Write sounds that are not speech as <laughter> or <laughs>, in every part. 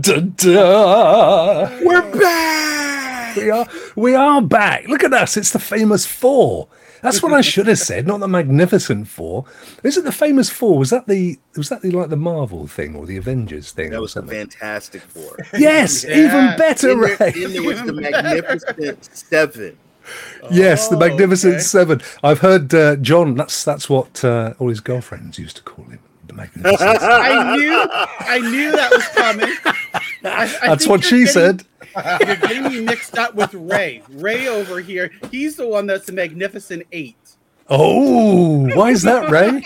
dun, dun, dun. We're back. We are we are back. Look at us. It's the famous four. That's what I <laughs> should have said, not the magnificent four. Is it the famous four? Was that the was that the like the Marvel thing or the Avengers thing? That or was the? Fantastic Four. <laughs> Yes, <laughs> Yeah. even better, Ray. then there was the Magnificent Seven. Yes, the Oh, Magnificent okay. Seven. I've heard uh, John. That's that's what uh, all his girlfriends used to call him. The Magnificent. <laughs> I knew, I knew that was coming. I- I That's what she getting- said. You're getting me mixed up with Ray. Ray over here, he's the one that's the Magnificent Eight. Oh, why is that, Ray?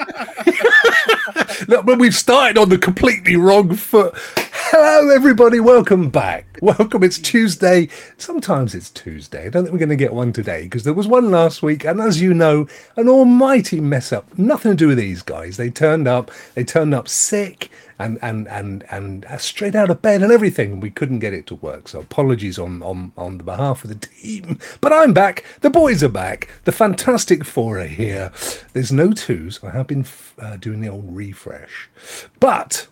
<laughs> Look, but we've started on the completely wrong foot. Hello, everybody. Welcome back. Welcome. It's Tuesday. Sometimes it's Tuesday. I don't think we're going to get one today because there was one last week. And as you know, an almighty mess up. Nothing to do with these guys. They turned up. They turned up sick and and and and uh, straight out of bed and everything. We couldn't get it to work. So apologies on on on the behalf of the team. But I'm back. The boys are back. The Fantastic Four are here. There's no twos. I have been uh, doing the old refresh, but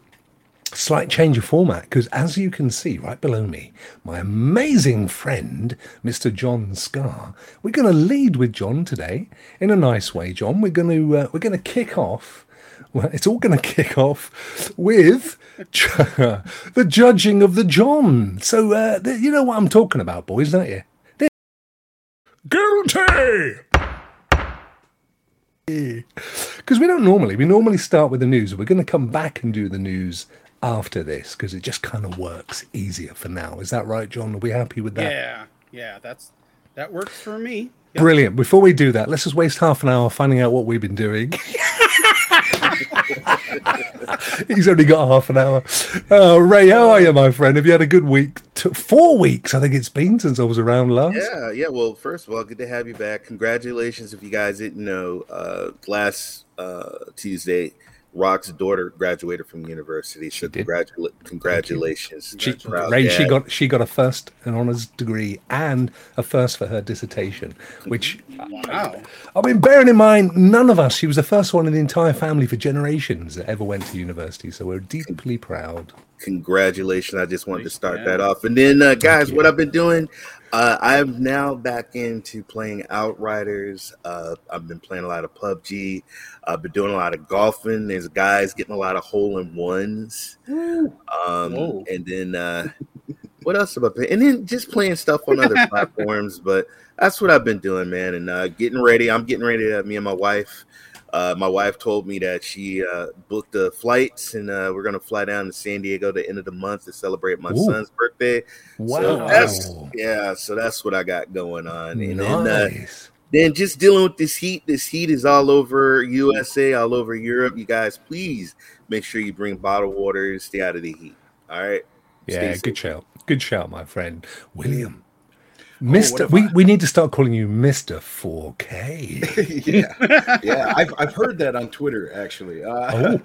slight change of format because as you can see right below me my amazing friend mr john scar we're going to lead with john today in a nice way john we're going to uh, we're going to kick off well, it's all going to kick off with the judging of the John. So, uh, th- you know what I'm talking about, boys, don't you? Th- Guilty! Because we don't normally, we normally start with the news. We're going to come back and do the news after this because it just kind of works easier for now. Is that right, John? Are we happy with that? Yeah, yeah, that's that works for me. Brilliant. Before we do that, let's just waste half an hour finding out what we've been doing. <laughs> He's only got half an hour. Uh, Ray, how are you, my friend? Have you had a good week? Four weeks, I think it's been since I was around last. Yeah, yeah. Well, first of all, good to have you back. Congratulations. If you guys didn't know, uh, last uh, Tuesday, Rock's daughter graduated from university. So congratula- congratulations. She, Proud Ray, she got she got a first an honors degree and a first for her dissertation, which Wow. I mean, bearing in mind, none of us. She was the first one in the entire family for generations that ever went to university. So we're deeply proud. congratulations. I just wanted to start Yeah. that off. And then, uh, guys, what I've been doing, uh, I'm now back into playing Outriders. Uh, I've been playing a lot of PUBG. I've been doing a lot of golfing. There's guys getting a lot of hole in ones. Um, and then, uh, what else have I been? And then just playing stuff on other <laughs> platforms. But that's what I've been doing, man. And uh, getting ready. I'm getting ready to, me and my wife. Uh, my wife told me that she uh, booked the flights and uh, we're going to fly down to San Diego the end of the month to celebrate my Ooh. son's birthday. Wow, So that's, yeah, so that's what I got going on. And then, uh, nice. then just dealing with this heat. This heat is all over USA, all over Europe. You guys, please make sure you bring bottled water. And stay out of the heat. All right. Yeah, good shout. Good shout, my friend. William. Oh, Mr. what if We, I- we need to start calling you Mr. 4K. <laughs> yeah, yeah. I've, I've heard that on Twitter actually. Uh, <laughs>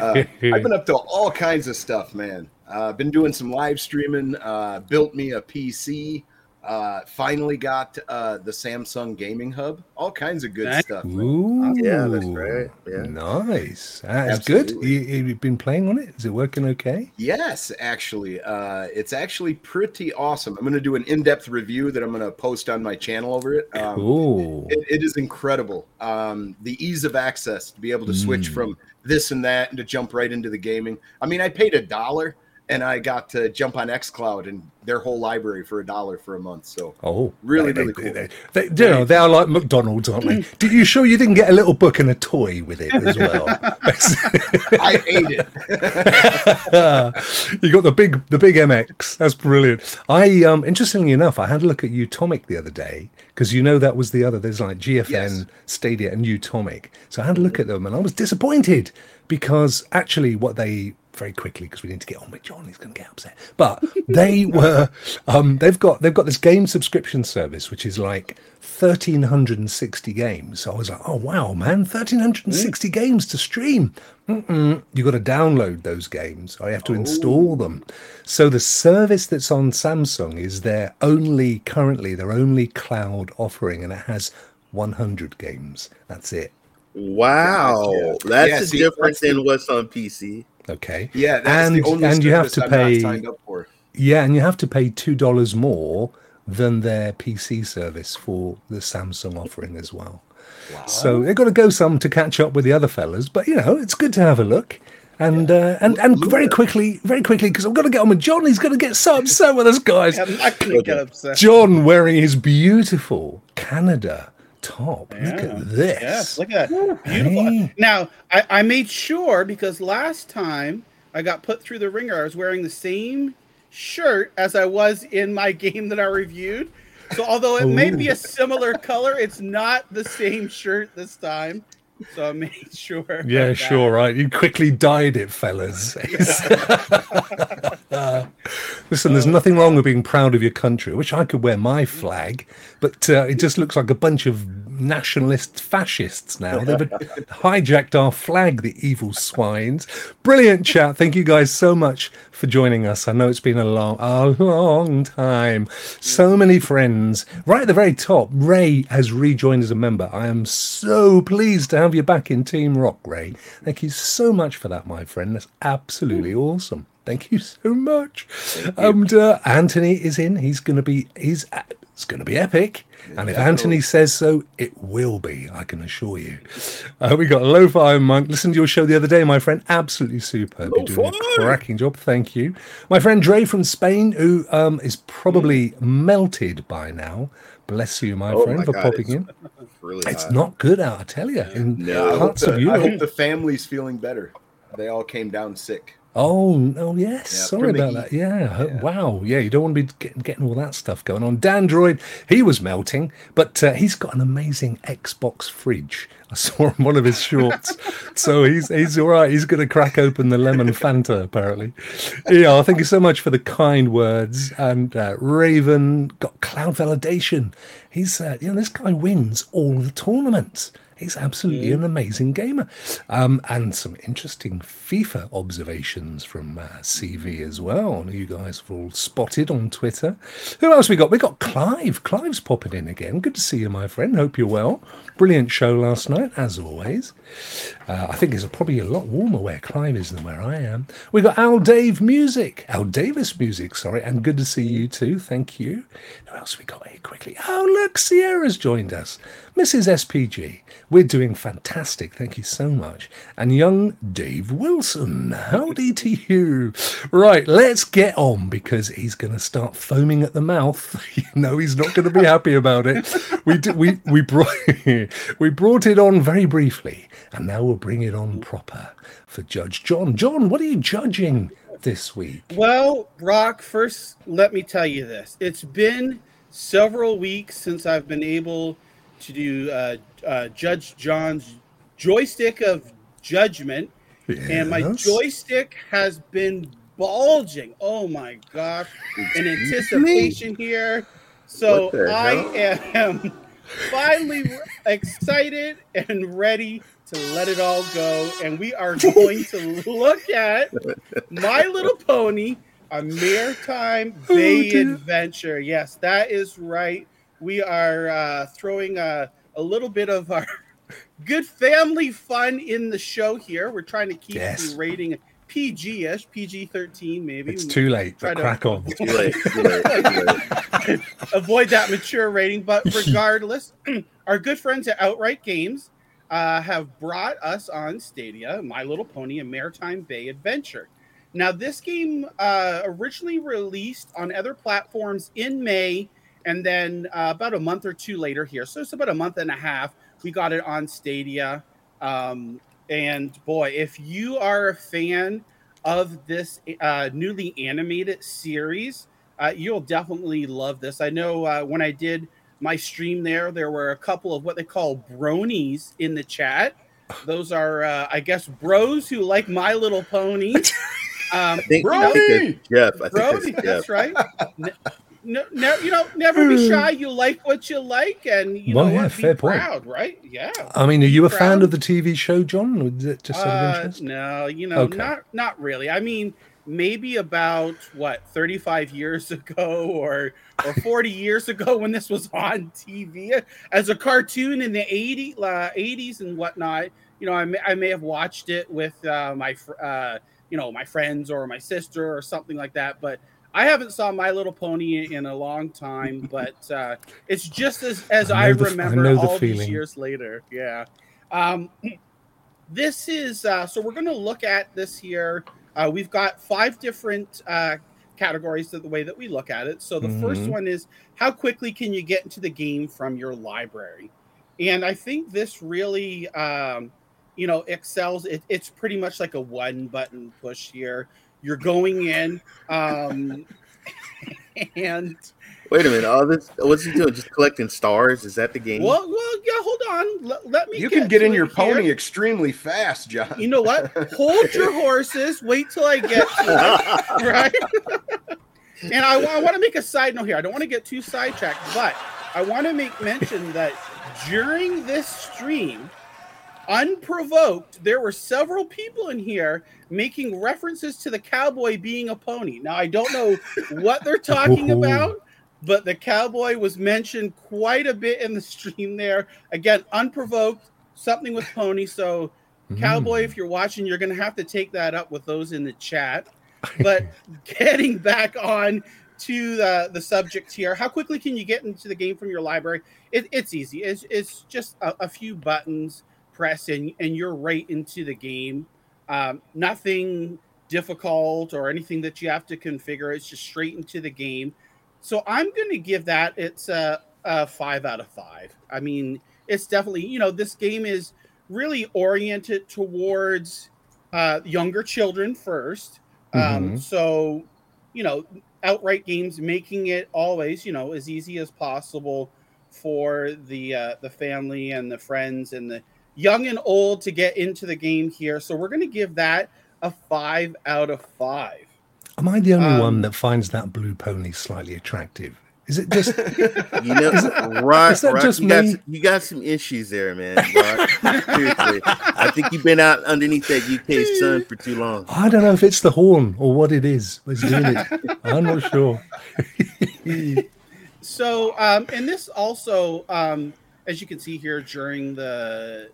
uh, I've been up to all kinds of stuff, man. I've uh, been doing some live streaming. Uh, built me a PC. Uh, finally got uh, the Samsung Gaming Hub. All kinds of good Nice. stuff. Ooh, Yeah, that's right. Yeah. Nice. That's good. You, you've been playing on it? Is it working okay? Yes, actually, uh, it's actually pretty awesome. I'm going to do an in-depth review that I'm going to post on my channel over it. Um, Cool. it, it is incredible. Um, the ease of access to be able to switch Mm. from this and that and to jump right into the gaming. I mean, I paid a dollar and I got to jump on XCloud and their whole library for a dollar for a month. So Oh, Really, they, really they, cool. They, they, you know, they are like McDonald's, aren't they? <laughs> Did you sure you didn't get a little book and a toy with it as well? <laughs> I ate it. <laughs> you got the big the big MX. That's brilliant. I um interestingly enough, I had a look at Utomik the other day because you know that was the other. There's like GFN, Yes. Stadia, and Utomik. So I had a look at them and I was disappointed because actually what they very quickly because we need to get on with John. He's going to get upset. But they <laughs> were um they've got they've got this game subscription service which is like 1360 games. So I was like, oh wow, man, 1360 games to stream. Mm-mm. You got to download those games. I have to install them. So the service that's on Samsung is their only currently their only cloud offering, and it has 100 games. That's it. Wow. That's Yeah, the see, difference that's the- than what's on PC. Okay. Yeah, that's And- and you have to I'm pay- up for. Yeah, and you have to pay two dollars more than their PC service for the Samsung offering as well. So they've got to go some to catch up with the other fellas, but you know it's good to have a look. And uh, and and very quickly, very quickly, because I've got to get on with John. He's going to get so upset with us guys. I'm not gonna get upset. John wearing his beautiful Canada top. Look at this. Yes, look at that. Beautiful. Hey. Now, I, I made sure because last time I got put through the ringer, I was wearing the same shirt as I was in my <laughs> game that I reviewed. So, although it may be a oh. similar color, it's not the same shirt this time. So, I made <laughs> sure. Yeah, that. sure, right. You quickly dyed it, fellas. <laughs> <laughs> Listen, there's nothing wrong with being proud of your country. I wish I could wear my flag, but uh, it just looks like a bunch of nationalist fascists now. They've hijacked our flag, the evil swines. Brilliant chat. Thank you guys so much for joining us. I know it's been a long, a long time. So many friends. Right at the very top, Ray has rejoined as a member. I am so pleased to have you back in Team Rock, Ray. Thank you so much for that, my friend. That's absolutely awesome. Thank you so much. And uh, Anthony is in. He's going to be. He's. It's going to be epic. And if Anthony says so, it will be. I can assure you. Uh, we got Lo-Fi Monk. Listened to your show the other day, my friend. Absolutely superb. You're doing a cracking job. Thank you. My friend Dre from Spain, who um, is probably melted by now. Bless you, my Oh friend, my for God, popping it's in. <laughs> Really It's not good out, I tell you. In No. Parts of the, I hope the family's feeling better. They all came down sick. Oh, no, yes. Yeah, Sorry about that. Yeah. Yeah. Wow. Yeah, you don't want to be getting, getting all that stuff going on. Dandroid, he was melting, but uh, he's got an amazing Xbox fridge. I saw in one of his <laughs> shorts. so he's he's all right. He's going to crack open the lemon <laughs> Fanta, apparently. Yeah, thank you so much for the kind words. And uh, Raven got cloud validation. He's, uh, you know, this guy wins all the tournaments. He's absolutely an amazing gamer. Um, and some interesting FIFA observations from uh, CV as well. You guys have all spotted on Twitter. Who else we got? We got Clive. Clive's popping in again. Good to see you, my friend. Hope you're well. Brilliant show last night, as always. Uh, I think it's probably a lot warmer where Clive is than where I am. We got Al Dave Music, Al Davis Music, sorry, and good to see you too. Thank you. Who else we got here quickly? Oh, look, Sierra's joined us. Mrs. SPG, we're doing fantastic. Thank you so much. And young Dave Wilson, howdy to you. Right, let's get on because he's going to start foaming at the mouth. <laughs> You know he's not going to be happy about it. We d- we we brought <laughs> we brought it on very briefly, and now we'll bring it on proper for Judge John. John, what are you judging this week? Well, Brock, first, let me tell you this. It's been several weeks since I've been able to do uh, uh, Judge John's joystick of judgment, and my joystick has been bulging. Oh my gosh, in anticipation here. So I am finally excited and ready to let it all go. And we are going to look at My Little Pony, a Maretime Oh, bay dear. adventure. Yes, that is right. We are uh, throwing a, a little bit of our <laughs> good family fun in the show here. We're trying to keep Yes. the rating PG ish, PG 13, maybe. It's too late. Try to- crack on. Too late, too late, too late. <laughs> avoid that mature rating. But regardless, <clears throat> our good friends at Outright Games uh, have brought us on Stadia, My Little Pony, a Maretime Bay Adventure. Now, this game uh, originally released on other platforms in May, and then uh, about a month or two later here. So it's about a month and a half. We got it on Stadia. Um, and boy, if you are a fan of this uh, newly animated series, uh, you'll definitely love this. I know uh, when I did my stream there, there were a couple of what they call bronies in the chat. Those are, uh, I guess, bros who like My Little Pony. <laughs> Um, I think, I think it's Jeff. I think Brody, that's that's Jeff. right. <laughs> No, no, you know, never be shy. You like what you like, and you Well, know yeah, fair point. proud, right? Yeah. I mean, are you a fan of the TV show, John? Is it just Uh, no, you know, Okay. not not really. I mean, maybe about what 35 years <laughs> ago or or 40 years ago when this was on TV as a cartoon in the 80, uh, 80s and whatnot. You know, I may, I may have watched it with uh, my uh, you know my friends or my sister or something like that. But I haven't saw My Little Pony in a long time, <laughs> but uh, it's just as as I, I remember I all these years later. Yeah. Um, this is uh, so we're going to look at this here. Uh, we've got five different uh, categories of the way that we look at it. So the mm-hmm. first one is how quickly can you get into the game from your library, and I think this really. Um, you know, excels. It, it's pretty much like a one button push here. You're going in, um, <laughs> and wait a minute. All this, what's he doing? Just collecting stars? Is that the game? Well, well, yeah. Hold on. Let, let me. You get can get in your here. pony extremely fast, John. You know what? Hold your <laughs> horses. Wait till I get to it. <laughs> Right. and I, I want to make a side note here. I don't want to get too sidetracked, but I want to make mention that during this stream unprovoked, there were several people in here making references to the cowboy being a pony. Now, I don't know what they're <laughs> talking about, but the cowboy was mentioned quite a bit in the <laughs> stream there. Again, unprovoked, something with pony. So, mm. cowboy, if you're watching, you're going to have to take that up with those in the chat. <laughs> But getting back on to the, the subject here, how quickly can you get into the game from your library? It, it's easy. It's, it's just a, a few buttons press and, and you're right into the game. Um, nothing difficult or anything that you have to configure. It's just straight into the game. So I'm going to give that it's a, a, five out of five. I mean, it's definitely you know this game is really oriented towards uh, younger children 1st um, mm-hmm. so you know, outright games making it always you know as easy as possible for the uh, the family and the friends and the young and old to get into the game here. So we're going to give that a five out of five. Am I the only um, one that finds that blue pony slightly attractive? Is it just <laughs> <laughs> you know, Rock? Is Rock, just you, got, you got some issues there, man. Seriously, I think you've been out underneath that UK sun for too long. I don't know if it's the horn or what it is. It's doing it. I'm not sure. <laughs> so, um, and this also, um, as you can see here during the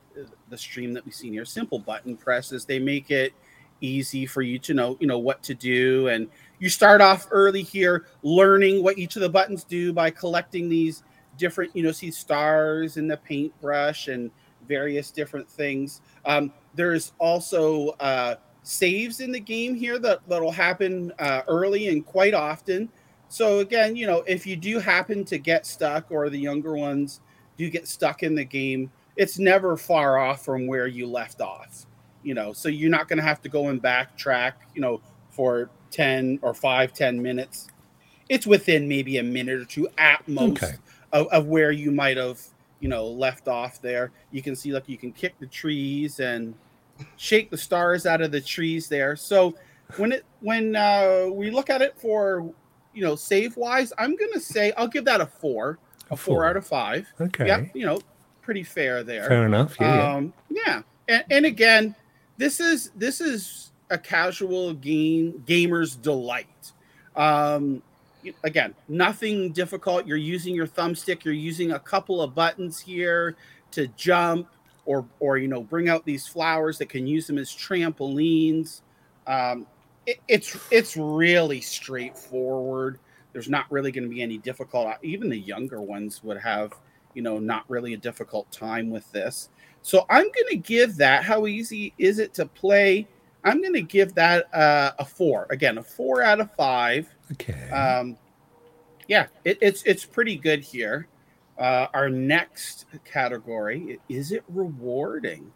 the stream that we've seen here, simple button presses. They make it easy for you to know, you know, what to do. And you start off early here, learning what each of the buttons do by collecting these different, you know, see stars in the paintbrush and various different things. Um, there's also uh, saves in the game here that that'll happen uh, early and quite often. So again, you know, if you do happen to get stuck, or the younger ones do get stuck in the game, it's never far off from where you left off. You know, so you're not going to have to go and backtrack, you know, for 10 or 5, 10 minutes. It's within maybe a minute or two at most okay. of, of where you might have, you know, left off there. You can see, like, you can kick the trees and shake the stars out of the trees there. So when it, when uh, we look at it for, you know, save wise, I'm going to say I'll give that a four a four, four out of five. Okay. Yep. You know, pretty fair there. Fair enough. Yeah. Um, yeah. And, and again, this is this is a casual game gamer's delight. Um, again, nothing difficult. You're using your thumbstick. You're using a couple of buttons here to jump or or you know bring out these flowers that can use them as trampolines. Um, it, it's it's really straightforward there's not really going to be any difficult even the younger ones would have you know not really a difficult time with this. So i'm going to give that how easy is it to play? I'm going to give that uh, a four. Again a four out of five. Okay. Um yeah it, it's it's pretty good here. Uh, our next category is it rewarding?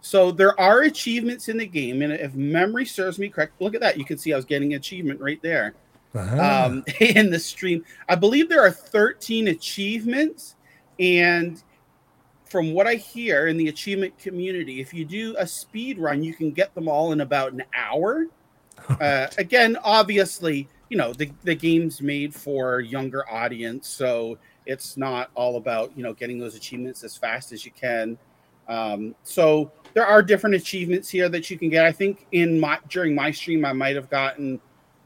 So there are achievements in the game and if memory serves me correct look at that. You can see i was getting achievement right there uh-huh. um, <laughs> in the stream. I believe there are 13 achievements, and from what I hear in the achievement community, if you do a speed run, you can get them all in about an hour. <laughs> Uh, again, obviously, you know the the game's made for younger audience, so it's not all about you know getting those achievements as fast as you can. Um, so there are different achievements here that you can get. I think in my during my stream, I might have gotten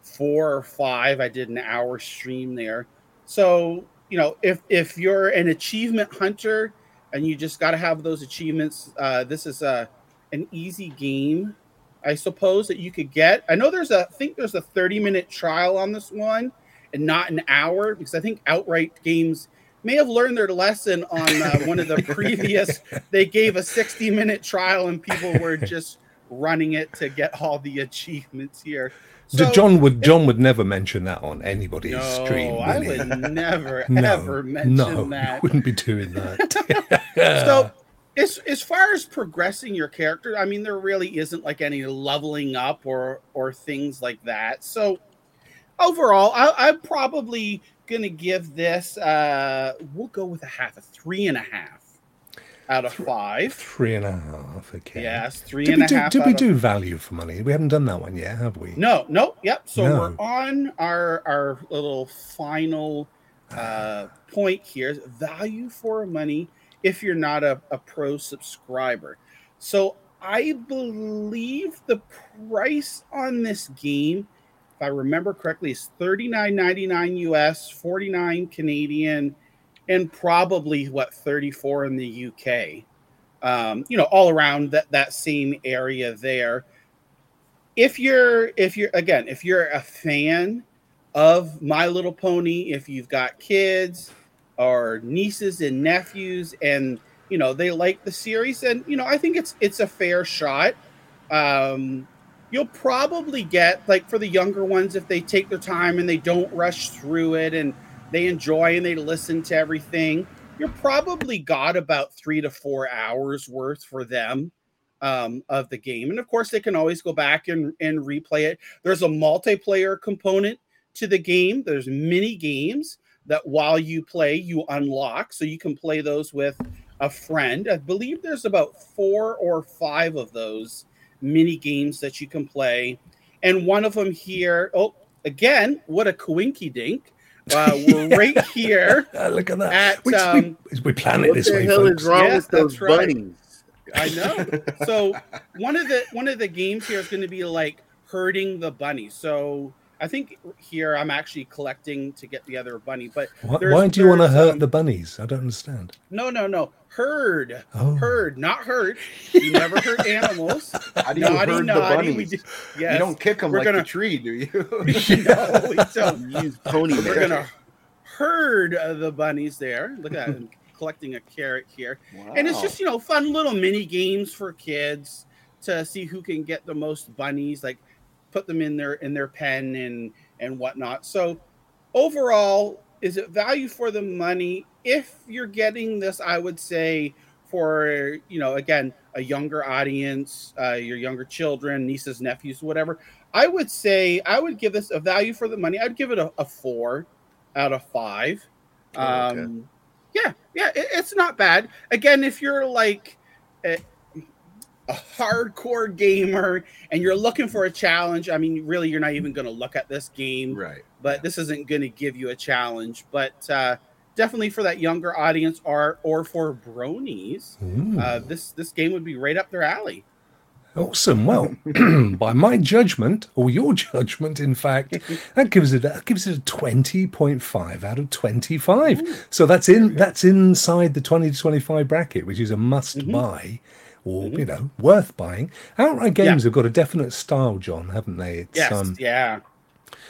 four or five. I did an hour stream there. So, you know, if if you're an achievement hunter and you just got to have those achievements, uh, this is a an easy game I suppose that you could get. I know there's a I think there's a 30 minute trial on this one, and not an hour because I think outright games may have learned their lesson on uh, one of the <laughs> previous. They gave a 60 minute trial and people were just running it to get all the achievements here. So, John would John would never mention that on anybody's no, stream. I he? would never <laughs> No, ever mention no, that. wouldn't be doing that. <laughs> <laughs> So as as far as progressing your character, I mean, there really isn't like any leveling up or or things like that. So overall, I, I'm probably gonna give this. uh We'll go with a half, a three and a half out of five. three and a half. Okay. Yes, three Did and a do, half. did we of- value for money? We haven't done that one yet, have we? No, no, yep. So No. we're on our our little final uh point here. Value for money if you're not a, a pro subscriber. So I believe the price on this game, if I remember correctly, is $39.99 US, 49 Canadian, and probably what 34 in the UK. Um, you know, all around that that same area there if you're if you're again if you're a fan of my little pony if you've got kids or nieces and nephews and you know they like the series and you know i think it's it's a fair shot um you'll probably get like for the younger ones if they take their time and they don't rush through it and they enjoy and they listen to everything you're probably got about three to four hours worth for them um, of the game. And of course, they can always go back and, and replay it. There's a multiplayer component to the game, there's mini games that while you play, you unlock. So you can play those with a friend. I believe there's about four or five of those mini games that you can play. And one of them here, oh, again, what a coinky dink. Uh, we're <laughs> right here Ah, look at that. at we, um, we, we plan it What this the way, hell folks. is wrong Yes, with those right. bunnies? I know. So <laughs> one of the one of the games here is going to be like herding the bunny. So I think here I'm actually collecting to get the other bunny, but Why, why do you want to hurt um, the bunnies? I don't understand. no, no, no, herd, Oh. herd, not hurt. You never hurt <laughs> animals. How do you naughty, herd the naughty. bunnies? We do, You yes. don't kick them We're like gonna- the tree, do you? <laughs> no, we don't. <laughs> Use pony We're man. gonna herd uh, the bunnies there. Look at that, I'm collecting a carrot here. and it's just you know fun little mini games for kids to see who can get the most bunnies like put them in their in their pen and and whatnot. So overall is it value for the money? If you're getting this i would say for you know again a younger audience uh, your younger children nieces nephews whatever i would say i would give this a value for the money. I'd give it a, a four out of five. Oh, okay. um yeah yeah it, it's not bad. Again if you're like a, hardcore gamer and you're looking for a challenge i mean really you're not even going to look at this game right. but this isn't going to give you a challenge but uh definitely for that younger audience or or for bronies Mm. uh this this game would be right up their alley Awesome. Well, <clears throat> by my judgment, or your <laughs> judgment, in fact, <laughs> that gives it that gives it a twenty point five out of twenty five. So that's in that's inside the twenty to twenty five bracket, which is a must Mhm. buy, or Mhm. you know, worth buying. Outright Yeah. games have got a definite style, John, haven't they? It's yes um, yeah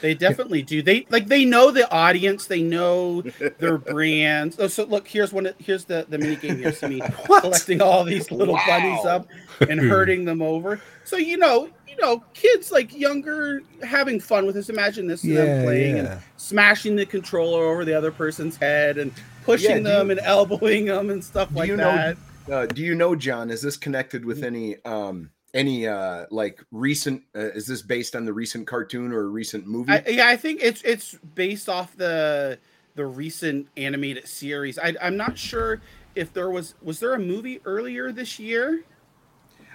they definitely do they like they know the audience they know their <laughs> brands oh so look here's one here's the the mini game here see me <laughs> collecting all these <laughs> little Wow. bunnies up and herding them over so you know you know kids like younger having fun with this imagine this yeah, them playing and smashing the controller over the other person's head and pushing Yeah, them you- and elbowing them and stuff like you know- that Uh, do you know, John? Is this connected with any um any uh like recent? Uh, is this based on the recent cartoon or a recent movie? I, yeah, I think it's it's based off the the recent animated series. I, I'm not sure if there was was there a movie earlier this year.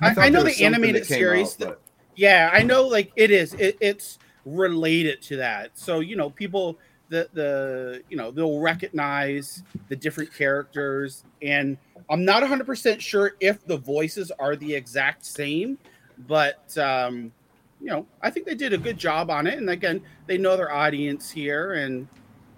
I, thought I, know the animated series. out, yeah, I know. Like it is. It, it's related to that. So you know, people the the you know they'll recognize the different characters, and I'm not 100 percent sure if the voices are the exact same, but um, you know, I think they did a good job on it. And again, they know their audience here, and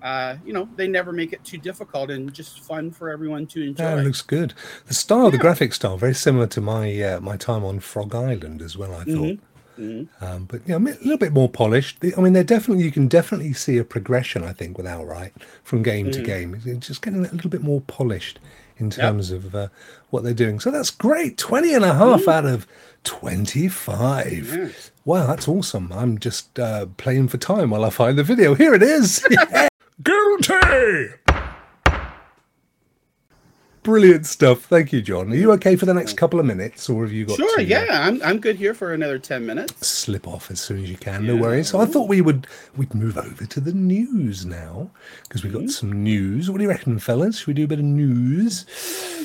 uh, you know, they never make it too difficult and just fun for everyone to enjoy. Yeah, it looks good. The style, the graphic style, very similar to my uh, my time on Frog Island as well. I thought. Mhm. Mm-hmm. Um, but yeah, a little bit more polished. I mean, they're definitely you can definitely see a progression. I think with Outright from game Mm-hmm. to game, it's just getting a little bit more polished in terms of uh, what they're doing. So that's great. 20 and a half out of 25. Yes. Wow, that's awesome. I'm just uh, playing for time while I find the video. Here it is. <laughs> <laughs> Guilty. Brilliant stuff. Thank you, John. Are you okay for the next couple of minutes, or have you got Sure, to, uh, yeah, I'm I'm good here for another ten minutes. slip off as soon as you can? No worries. So I thought we would we'd move over to the news now because we've got some news. What do you reckon, fellas? Should we do a bit of news?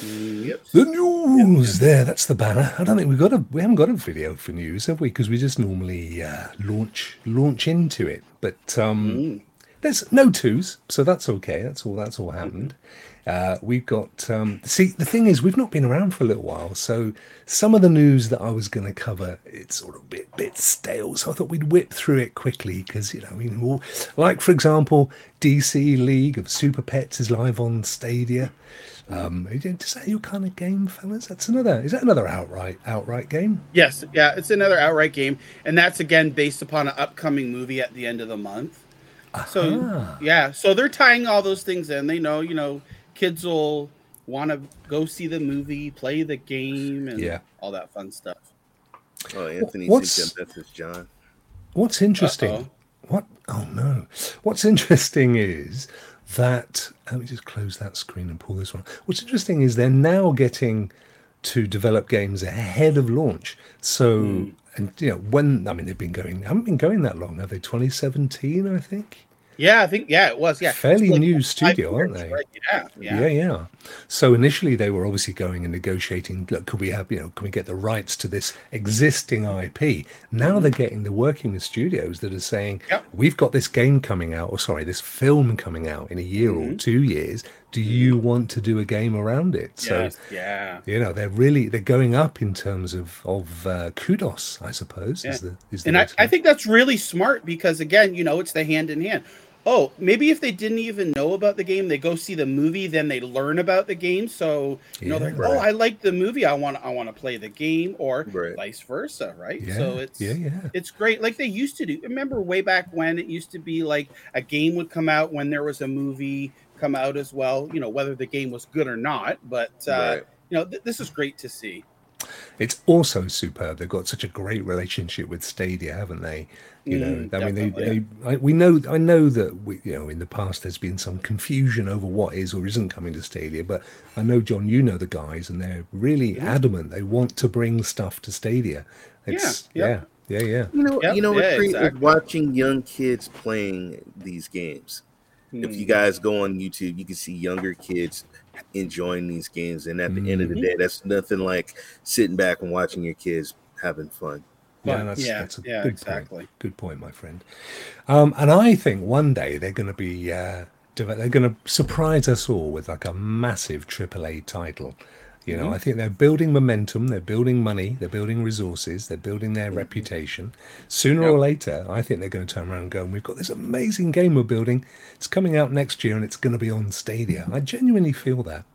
Yep. The news there. That's the banner. I don't think we've got a we haven't got a video for news, have we? Because we just normally uh, launch launch into it. But um, there's no twos, so that's okay. That's all. That's all happened. Uh, we've got um, see the thing is we've not been around for a little while, so some of the news that I was going to cover it's sort of a bit bit stale. So I thought we'd whip through it quickly because you know I mean, like for example, DC League of Super Pets is live on Stadia. Um, is that your kind of game, fellas? That's another. Is that another outright outright game? Yes, yeah, it's another outright game, and that's again based upon an upcoming movie at the end of the month. So Ah. yeah, so they're tying all those things in. They know, you know, kids will want to go see the movie, play the game, and Yeah. all that fun stuff. Oh, Anthony What's- sent you a message, John. What's interesting? Uh-oh. What? Oh no! What's interesting is that let me just close that screen and pull this one. What's interesting is they're now getting to develop games ahead of launch. So, Hmm. and you know, when I mean they've been going, haven't been going that long, have they? 2017, I think. Yeah, I think yeah, it was yeah. Fairly like new studio, aren't they? right? Yeah, yeah. Yeah, yeah. So initially they were obviously going and negotiating. Look, could we have, you know, can we get the rights to this existing IP? Now mm-hmm. they're getting the working with studios that are saying, Yep. we've got this game coming out, or sorry, this film coming out in a year or mm-hmm. two years. Do mm-hmm. you want to do a game around it? So yeah. you know they're really they're going up in terms of of uh, kudos, I suppose. Is the, is the and I, I think that's really smart because again you know it's the hand in hand oh maybe if they didn't even know about the game they go see the movie then they learn about the game so you know they're Yeah. like, oh i like the movie i want i want to play the game or Right. vice versa right yeah, so it's yeah, yeah. it's great like they used to do remember way back when it used to be like a game would come out when there was a movie come out as well you know whether the game was good or not but uh Right. you know th- this is great to see It's also superb. They've got such a great relationship with Stadia, haven't they? You know, Mm, I mean, they, they I, we know, I know that we, you know, in the past there's been some confusion over what is or isn't coming to Stadia, but I know John, you know the guys, and they're really Mm-hmm. adamant they want to bring stuff to Stadia. It's, Yeah, yeah, yeah, yeah. You know, Yep, you know yeah, what's exactly. is watching young kids playing these games. If you Hmm. guys go on YouTube, you can see younger kids enjoying these games, and at the end of the Mhm. day, that's nothing like sitting back and watching your kids having fun. Yeah, Fun. that's, yeah, that's a yeah, good exactly. point. Good point, my friend. Um, and I think one day they're going to be uh, they're going to surprise us all with like a massive AAA title. You know, mm-hmm. I think they're building momentum, they're building money, they're building resources, they're building their mm-hmm. reputation. Sooner or later, I think they're going to turn around and go, and "We've got this amazing game we're building. It's coming out next year, and it's going to be on Stadia." I genuinely feel that.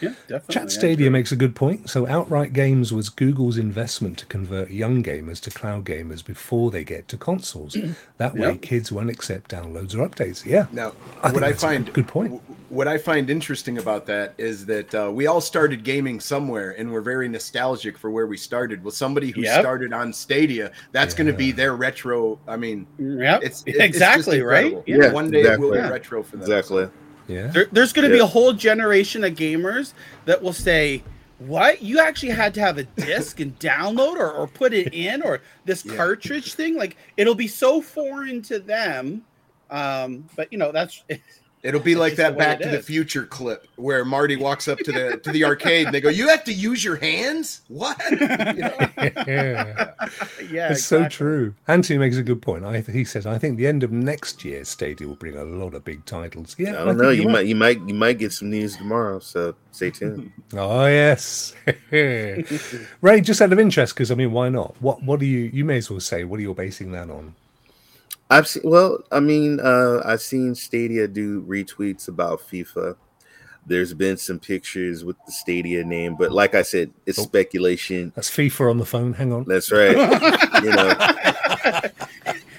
Yeah, definitely. Chat Stadia agree. makes a good point. So, Outright Games was Google's investment to convert young gamers to cloud gamers before they get to consoles. <clears throat> That way, Yep. kids won't accept downloads or updates. Yeah. Now, I what I find good point. What I find interesting about that is that uh, we all started gaming somewhere, and we're very nostalgic for where we started. Well, somebody who Yep. started on Stadia, that's going to be their retro. I mean, Yep. it's, it's just exactly right. incredible. Yeah, one day exactly. it will be retro for them. Exactly. Yeah. There, there's going to be a whole generation of gamers that will say, "What? You actually had to have a disc and download or, or put it in or this <laughs> Yeah. cartridge thing? Like it'll be so foreign to them." Um, but you know that's <laughs> It'll be like that Back it to the. Future clip where Marty <laughs> walks up to the to the arcade and they go, "You have to use your hands? What?" <laughs> You know? yeah. yeah, It's so true. Anthony makes a good point. I, he says, I think the end of next year, Stadia will bring a lot of big titles. Yeah. I don't know. you're You might, you might, you might get some news tomorrow. So stay tuned. <laughs> Oh yes, Ray. Just out of interest, because I mean, why not? What What do you? You may as well say. What are you basing that on? I've seen. Well, I mean, uh, I've seen Stadia do retweets about FIFA. There's been some pictures with the Stadia name, but like I said, it's oh, speculation. That's FIFA on the phone. Hang on. That's right. <laughs> you know. <laughs>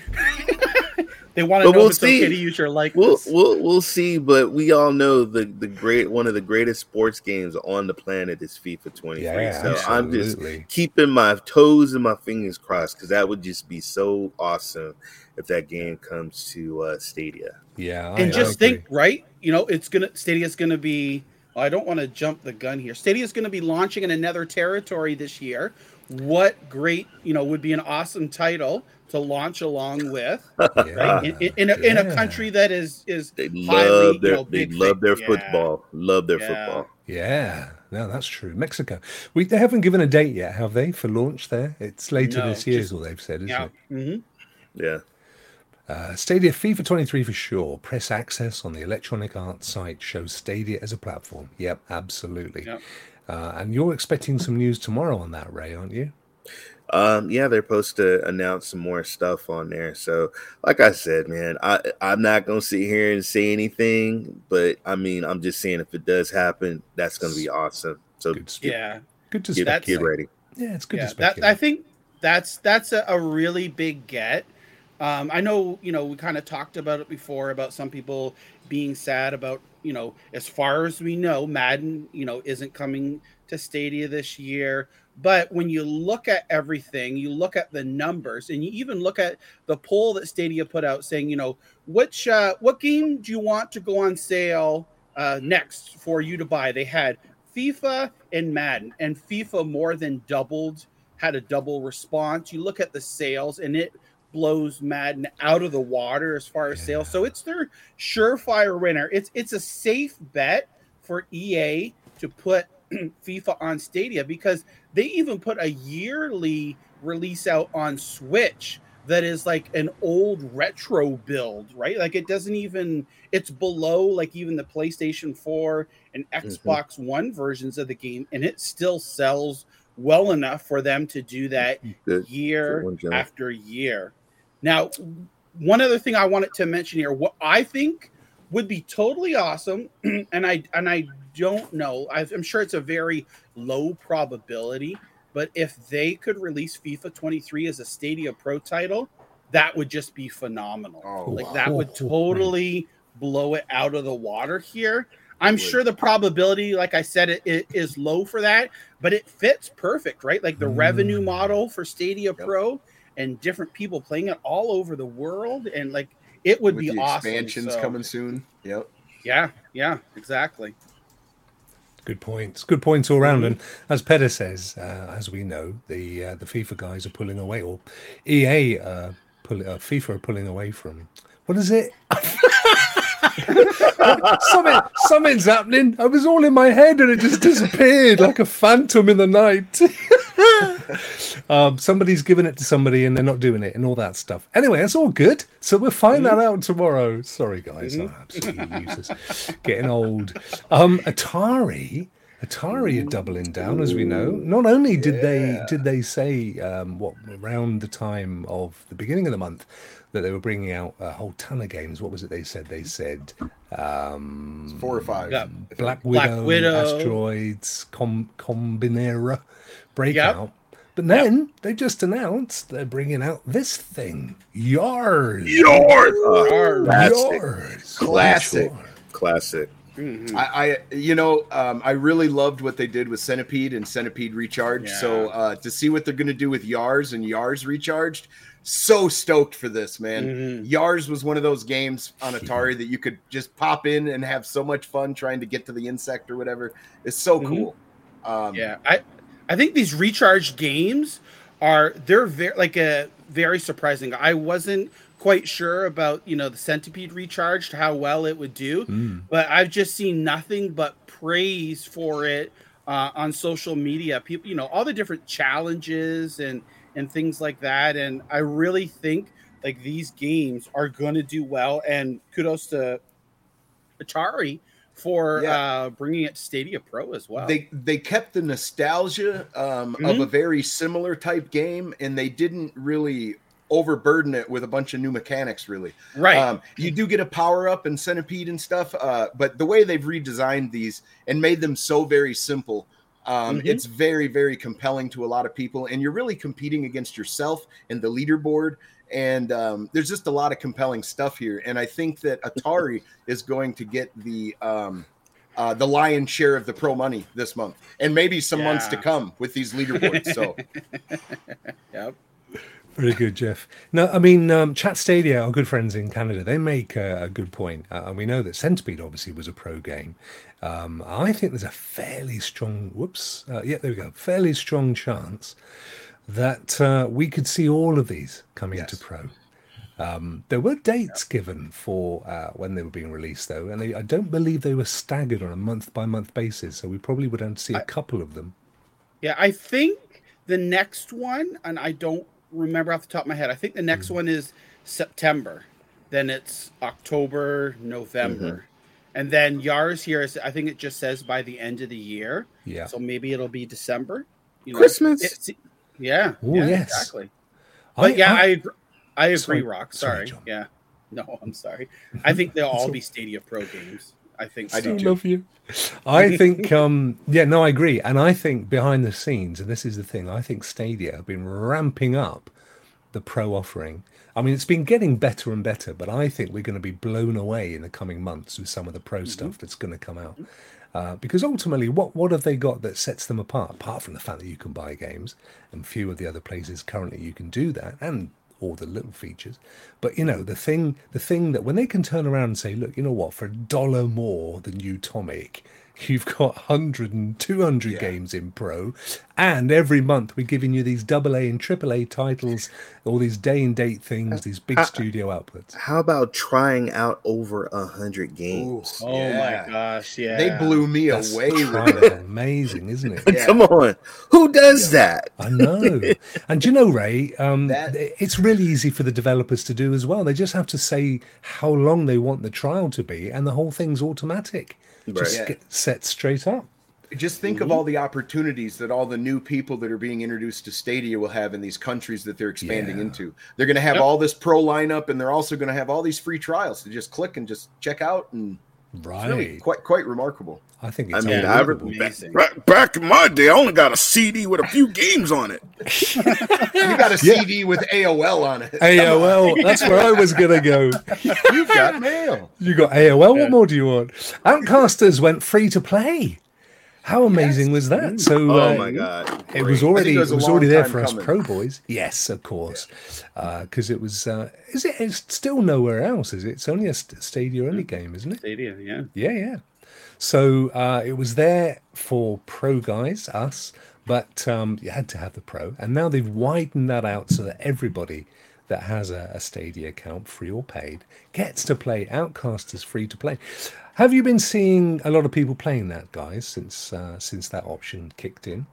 They want to know we'll if it's see. okay to use your likeness. We'll, we'll we'll see, but we all know the the great one of the greatest sports games on the planet is FIFA 23. Yeah, so absolutely. I'm just keeping my toes and my fingers crossed because that would just be so awesome if that game comes to uh, Stadia. Yeah, and just I think, right? You know, it's gonna Stadia's gonna be. I don't want to jump the gun here. Stadia is going to be launching in another territory this year. What great, you know, would be an awesome title to launch along with, <laughs> yeah. right? In, in, in, a, yeah. in, a, country that is is they love their you know, they love their yeah. football, love their football. Yeah, no, that's true. Mexico, we they haven't given a date yet, have they, for launch there? It's later no, this year, just, is all they've said, isn't yeah. it? Mm-hmm. Yeah. Uh, Stadia FIFA 23 for sure. Press access on the Electronic Arts site shows Stadia as a platform. Yep, absolutely. Yep. Uh, and you're expecting some news tomorrow on that, Ray, aren't you? Um, yeah, they're supposed to announce some more stuff on there. So, like I said, man, I I'm not gonna sit here and say anything, but I mean, I'm just saying if it does happen, that's gonna be awesome. So, good yeah, good to get, get ready. Yeah, it's good yeah, to that, I think that's that's a, a really big get. Um, I know, you know, we kind of talked about it before about some people being sad about, you know, as far as we know, Madden, you know, isn't coming to Stadia this year. But when you look at everything, you look at the numbers, and you even look at the poll that Stadia put out, saying, you know, which uh, what game do you want to go on sale uh, next for you to buy? They had FIFA and Madden, and FIFA more than doubled, had a double response. You look at the sales, and it blows Madden out of the water as far as yeah. sales. So it's their surefire winner. It's it's a safe bet for EA to put <clears throat> FIFA on Stadia because they even put a yearly release out on Switch that is like an old retro build, right? Like it doesn't even it's below like even the PlayStation 4 and mm-hmm. Xbox mm-hmm. One versions of the game and it still sells well enough for them to do that <laughs> year after year. Now, one other thing I wanted to mention here, what I think would be totally awesome, <clears throat> and I and I don't know. I'm sure it's a very low probability, but if they could release FIFA 23 as a Stadia Pro title, that would just be phenomenal. Oh, like wow. that would totally blow it out of the water here. I'm sure the probability, like I said, it, it is low for that, but it fits perfect, right? Like the mm. revenue model for Stadia yep. Pro and different people playing it all over the world, and like it would With be awesome. Expansions so, coming soon. Yep. Yeah. Yeah. Exactly. Good points. Good points all around. Mm-hmm. And as Peder says, uh, as we know, the uh, the FIFA guys are pulling away, or EA uh, pull, uh, FIFA are pulling away from. What is it? <laughs> Something, something's happening. I was all in my head and it just disappeared like a phantom in the night. <laughs> um, somebody's giving it to somebody and they're not doing it and all that stuff. Anyway, it's all good. So we'll find mm-hmm. that out tomorrow. Sorry, guys. Mm-hmm. I'm absolutely useless. Getting old. Um, Atari. Atari are doubling down, as we know. Not only did yeah. they did they say um, what around the time of the beginning of the month that they were bringing out a whole ton of games. What was it they said? They said um, four or five. Yeah. Black, Widow, Black Widow, Asteroids, Com- Combinera, Breakout. Yep. But then yep. they just announced they're bringing out this thing, Yars. Yars. Uh, Yars. Classic. Classic. Mm-hmm. I, I, you know, um, I really loved what they did with Centipede and Centipede Recharge. Yeah. So uh, to see what they're going to do with Yars and Yars Recharged, so stoked for this, man. Mm-hmm. Yars was one of those games on Atari that you could just pop in and have so much fun trying to get to the insect or whatever. It's so mm-hmm. cool. Um, yeah, I I think these recharge games are they're very like a very surprising. I wasn't quite sure about you know the centipede recharged how well it would do, mm. but I've just seen nothing but praise for it uh, on social media. People, you know, all the different challenges and and things like that. And I really think like these games are going to do well. And kudos to Atari for yeah. uh, bringing it to Stadia Pro as well. They they kept the nostalgia um, mm-hmm. of a very similar type game, and they didn't really overburden it with a bunch of new mechanics. Really, Right. Um, you do get a power up and centipede and stuff, uh, but the way they've redesigned these and made them so very simple, um, Mhm. it's very very compelling to a lot of people, and you're really competing against yourself and the leaderboard. And um, there's just a lot of compelling stuff here, and I think that Atari <laughs> is going to get the um, uh, the lion's share of the pro money this month, and maybe some months to come with these leaderboards. So <laughs> yep. Very good, Jeff. No, I mean, um, Chat Stadia, our good friends in Canada, they make a, a good point. Uh, and we know that Centipede obviously was a pro game. Um, I think there's a fairly strong, whoops, uh, yeah, there we go, fairly strong chance that uh, we could see all of these coming Yes. to pro. Um, there were dates given for uh, when they were being released, though, and they, I don't believe they were staggered on a month by month basis. So we probably would only see a couple of them. Yeah, I think the next one, and I don't remember off the top of my head. I think the next Hmm. one is September. Then it's October, November, Mm-hmm. and then Yars here is. I think it just says by the end of the year. Yeah. So maybe it'll be December. You Christmas. It's- yeah. Oh, yeah, yes. Exactly. But yeah, I agree, I agree, Sorry- Rock. sorry, Sorry. Yeah. <laughs> No, I'm sorry. I <laughs> think they'll all be Stadia Pro games. I think I so. do I too. love you. I think, <laughs> um, yeah, no, I agree. And I think behind the scenes, and this is the thing, I think Stadia have been ramping up the pro offering. I mean, it's been getting better and better, but I think we're going to be blown away in the coming months with some of the pro stuff that's going to come out. Uh, because ultimately, what what have they got that sets them apart? Apart from the fact that you can buy games, and few of the other places currently you can do that, and all the little features. But you know, the thing the thing that when they can turn around and say, look, you know what, for a dollar more than Utomik, you've got 100 and 200 Yeah. games in pro, and every month we're giving you these double A and triple A titles, all these day and date things, these big uh, studio outputs. How about trying out over a hundred games? Oh Yeah. my gosh! Yeah. they blew me That's away with kind amazing, isn't it? Yeah. <laughs> Come on, who does that? I know. And do you know, Ray, um, That- it's really easy for the developers to do as well. They just have to say how long they want the trial to be, and the whole thing's automatic. Just Right. get set straight up. Just think of mm-hmm. all the opportunities that all the new people that are being introduced to Stadia will have in these countries that they're expanding Yeah. into. They're going to have Yep. all this pro lineup, and they're also going to have all these free trials to just click and just check out, and it's Right. really quite quite remarkable. I think I it's mean, I unbelievable. Amazing. Back, back in my day, I only got a CD with a few games on it. <laughs> You got a <laughs> Yeah. CD with AOL on it. AOL. <laughs> That's where I was going to go. You've got mail. You got AOL. Yeah. What more do you want? Outcasters went free to play. How amazing was that? So, Oh uh, my god! It was already it it was, was already there for us pro boys. Yes, of course, because it was. Uh, is it? It's still nowhere else. Is it? It's only a st- Stadia only game, isn't it? Stadia. Yeah. Yeah, yeah. So uh, it was there for pro guys, us, but um, you had to have the pro, and now they've widened that out so that everybody that has a, a Stadia account, free or paid, gets to play. Outcast is free to play. Have you been seeing a lot of people playing that, guys, since uh, since that option kicked in?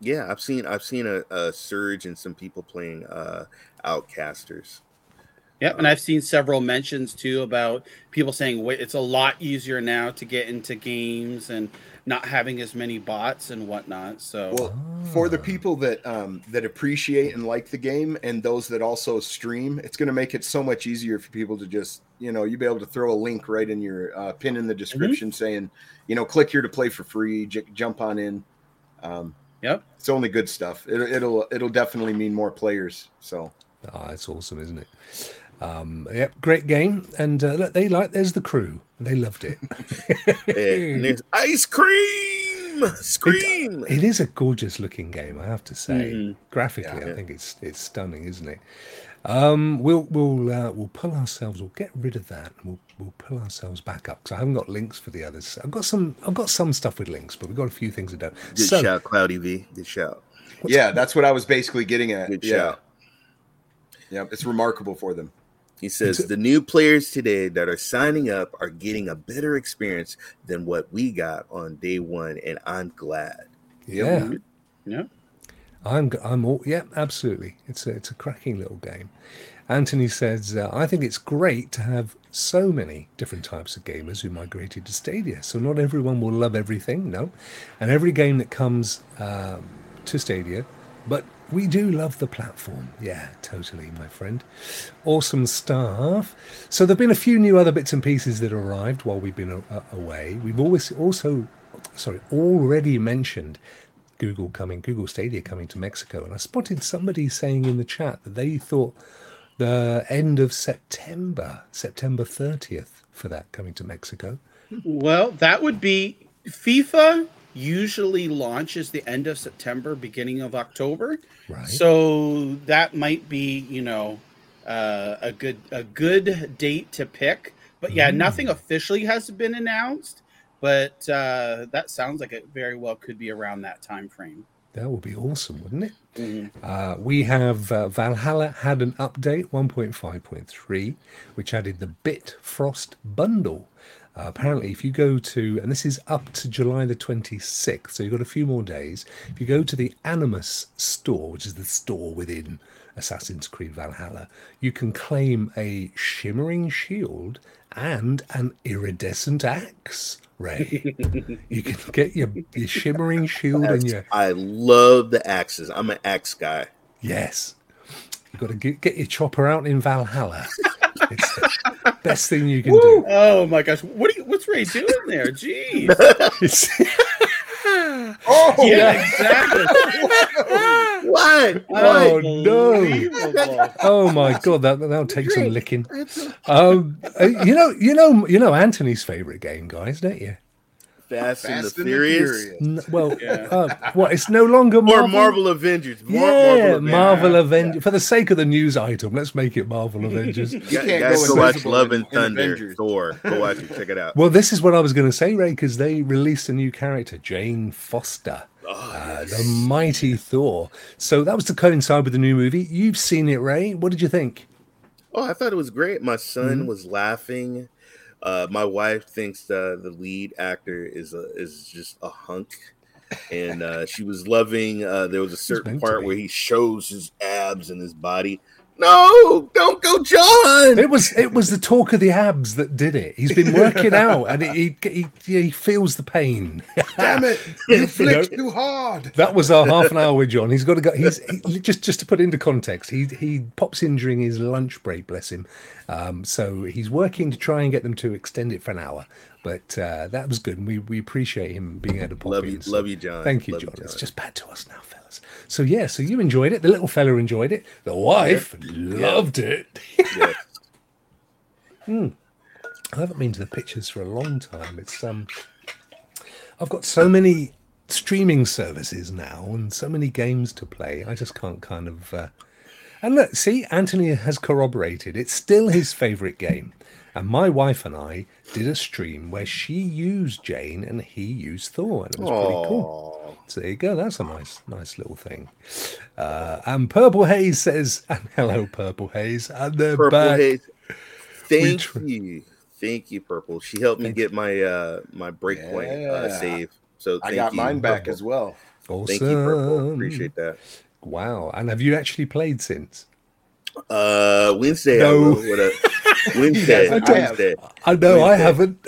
Yeah, I've seen I've seen a, a surge in some people playing uh Outcasters. Yep, and I've seen several mentions too about people saying wait, it's a lot easier now to get into games and not having as many bots and whatnot. So Well, for the people that um, that appreciate and like the game, and those that also stream, it's going to make it so much easier for people to just, you know, you be able to throw a link right in your uh, pin in the description saying, you know, click here to play for free, j- jump on in. Um, yep, it's only good stuff. It, it'll it'll definitely mean more players. So Ah, it's awesome, isn't it? Um, yep, great game, and uh, look, they like. There's the crew. They loved it. <laughs> And there's ice cream, scream. It is a gorgeous looking game, I have to say. Mhm. Graphically, I Yeah. think it's it's stunning, isn't it? Um, we'll we'll uh, we'll pull ourselves. We'll get rid of that. And we'll we'll pull ourselves back up because I haven't got links for the others. I've got some. I've got some stuff with links, but we've got a few things to do. Good so shout, Cloudy V. Good shout. yeah, that's what I was basically getting at. Good yeah, shout. yeah, it's remarkable for them. He says the new players today that are signing up are getting a better experience than what we got on day one, and I'm glad. yeah, yeah, I'm g- I'm all yeah, absolutely. It's a it's a cracking little game. Anthony says, uh, I think it's great to have so many different types of gamers who migrated to Stadia. So not everyone will love everything, no, and every game that comes um, to Stadia, but We do love the platform. Yeah, totally, my friend. Awesome stuff. So there've been a few new other bits and pieces that arrived while we've been a- away. We've always also, sorry, already mentioned Google coming, Google Stadia coming to Mexico, and I spotted somebody saying in the chat that they thought the end of September, September 30th, for that coming to Mexico. Well, that would be FIFA usually launches the end of September, beginning of October. Right. So that might be, you know, uh, a good a good date to pick. But yeah, Mm. nothing officially has been announced. But uh, that sounds like it very well could be around that time frame. That would be awesome, wouldn't it? Mhm. Uh, we have uh, Valhalla had an update 1.5.3, which added the Bifrost bundle. Uh, apparently, if you go to, and this is up to July the 26th, so you've got a few more days. If you go to the Animus store, which is the store within Assassin's Creed Valhalla, you can claim a shimmering shield and an iridescent axe. Ray, <laughs> you can get your, your shimmering shield and your I love the axes. I'm an axe guy. Yes. You've got to get, get your chopper out in Valhalla. <laughs> it's the best thing you can do. Oh my gosh, what are you, what's Ray doing there? Jeez. <laughs> Oh, Yeah, exactly. <laughs> What? Oh, no. Oh my god, that that'll take some licking. Um, uh, you know, you know, you know Anthony's favorite game, guys, don't you? Fast, and the Fast and the Furious. Furious. N- well, Yeah. uh, what? It's no longer Or Marvel. Marvel Avengers. Mar- yeah, Avengers. Marvel Yeah. Avengers. For the sake of the news item, let's make it Marvel Avengers. <laughs> You can't guys go go watch Love in- and Thunder. Avengers. Thor. Go <laughs> watch it. Check it out. well, this is what I was going to say, Ray, because they released a new character, Jane Foster. Oh, Uh, yes. the mighty Thor. So that was to coincide with the new movie. You've seen it, Ray. What did you think? Oh, I thought it was great. My son Mhm. was laughing. Uh, my wife thinks uh, the lead actor is a, is just a hunk, and uh, she was loving. Uh, there was a certain part where he shows his abs and his body. No, don't go, John. It was it was the talk of the abs that did it. He's been working <laughs> out, and it, he, he he feels the pain. Damn it! <laughs> You flicked too hard. That was our half an <laughs> hour with John. He's got to go. He's he, just just to put it into context. He he pops in during his lunch break. Bless him. Um, so he's working to try and get them to extend it for an hour. But uh, that was good, and we we appreciate him being able to pop love in. you, So love you, John. Thank you, Love John. It's John. just back to us now, fellas. So yeah, so you enjoyed it. The little fella enjoyed it. The wife loved it. Yes. <laughs> I haven't been to the pictures for a long time. It's um, I've got so many streaming services now and so many games to play. I just can't kind of. Uh... And look, see, Anthony has corroborated. It's still his favorite game. And my wife and I did a stream where she used Jane and he used Thor, and it was pretty cool. So there you go. That's a nice, nice little thing. Uh, and Purple Haze says, <laughs> and hello, Purple Haze, and they're Purple back. Haze. Thank tr- you, thank you, Purple. She helped me get my uh my breakpoint uh, save. So I got you, mine back Purple. as well. Awesome. Thank you, Purple. Appreciate that. Wow. And have you actually played since? Uh, Wednesday. No. <laughs> I will with a Wednesday. I. Wednesday. I know I haven't.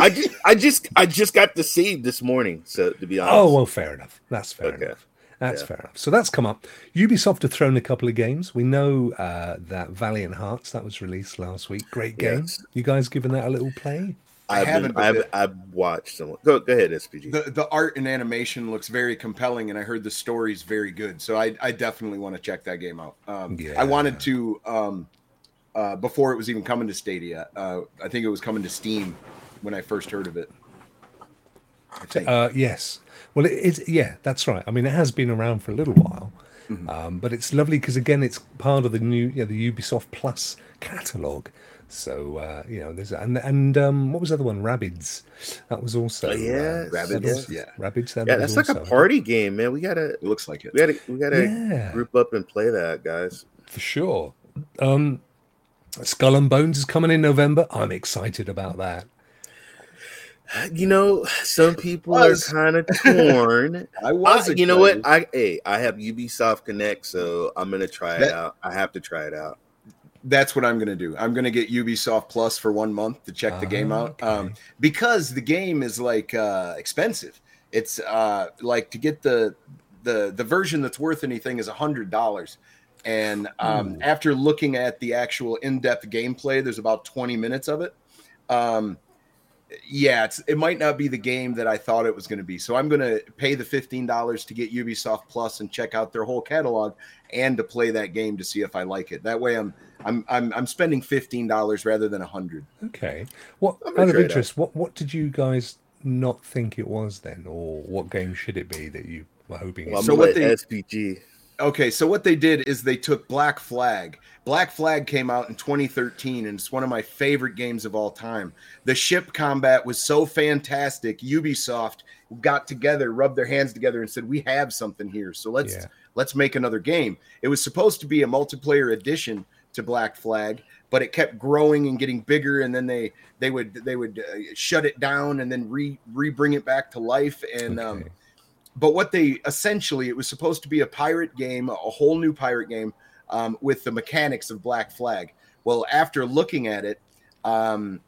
I just, I just, I just got the save this morning. So to be honest, Oh well, fair enough. That's fair Okay. enough. That's Yeah. fair enough. So that's come up. Ubisoft have thrown a couple of games. We know uh, that Valiant Hearts that was released last week. Great game. Yes. You guys given that a little play? I I've haven't, been, I've, the- I've watched some. Go, go ahead, SPG. The the art and animation looks very compelling, and I heard the story's very good. So I, I definitely want to check that game out. Um, Yeah. I wanted to um, uh, before it was even coming to Stadia. Uh, I think it was coming to Steam when I first heard of it. Uh, yes. Well, it is. Yeah, that's right. I mean, it has been around for a little while, um, but it's lovely because again, it's part of the new, you know, the Ubisoft Plus catalog. So uh, you know, there's and and um, what was the other one? Rabbids. That was also Oh, yeah, uh, Rabbids, was- yeah. Rabbids. That yeah, was that's like a party game, man. We gotta, it looks like it. we gotta, we gotta Yeah. group up and play that, guys. for sure. Um, Skull and Bones is coming in November. I'm excited about that. You know, some people are kind of torn. <laughs> I was. I- you know what? excited. I hey, I have Ubisoft Connect, so I'm gonna try it out. I have to try it out. That's what I'm going to do. I'm going to get Ubisoft Plus for one month to check the game out um, because the game is like uh, expensive. It's uh, like to get the the the version that's worth anything is a hundred dollars. And um, after looking at the actual in-depth gameplay, there's about 20 minutes of it. Um, yeah, it's, it might not be the game that I thought it was going to be. So I'm going to pay the $15 to get Ubisoft Plus and check out their whole catalog and to play that game to see if I like it. That way I'm I'm I'm, I'm spending $15 rather than a 100. Okay. What out of try it interest? What what did you guys not think it was then, or what game should it be that you were hoping? Well, I'm So what let they- SPG. Okay, so what they did is they took Black Flag. Black Flag came out in 2013 and it's one of my favorite games of all time. The ship combat was so fantastic. Ubisoft got together, rubbed their hands together and said, "We have something here. So let's Yeah. let's make another game." It was supposed to be a multiplayer addition to Black Flag, but it kept growing and getting bigger and then they they would they would uh, shut it down and then re re bring it back to life and um Okay. But what they essentially it was supposed to be a pirate game a whole new pirate game um, with the mechanics of black flag. Well after looking at it um,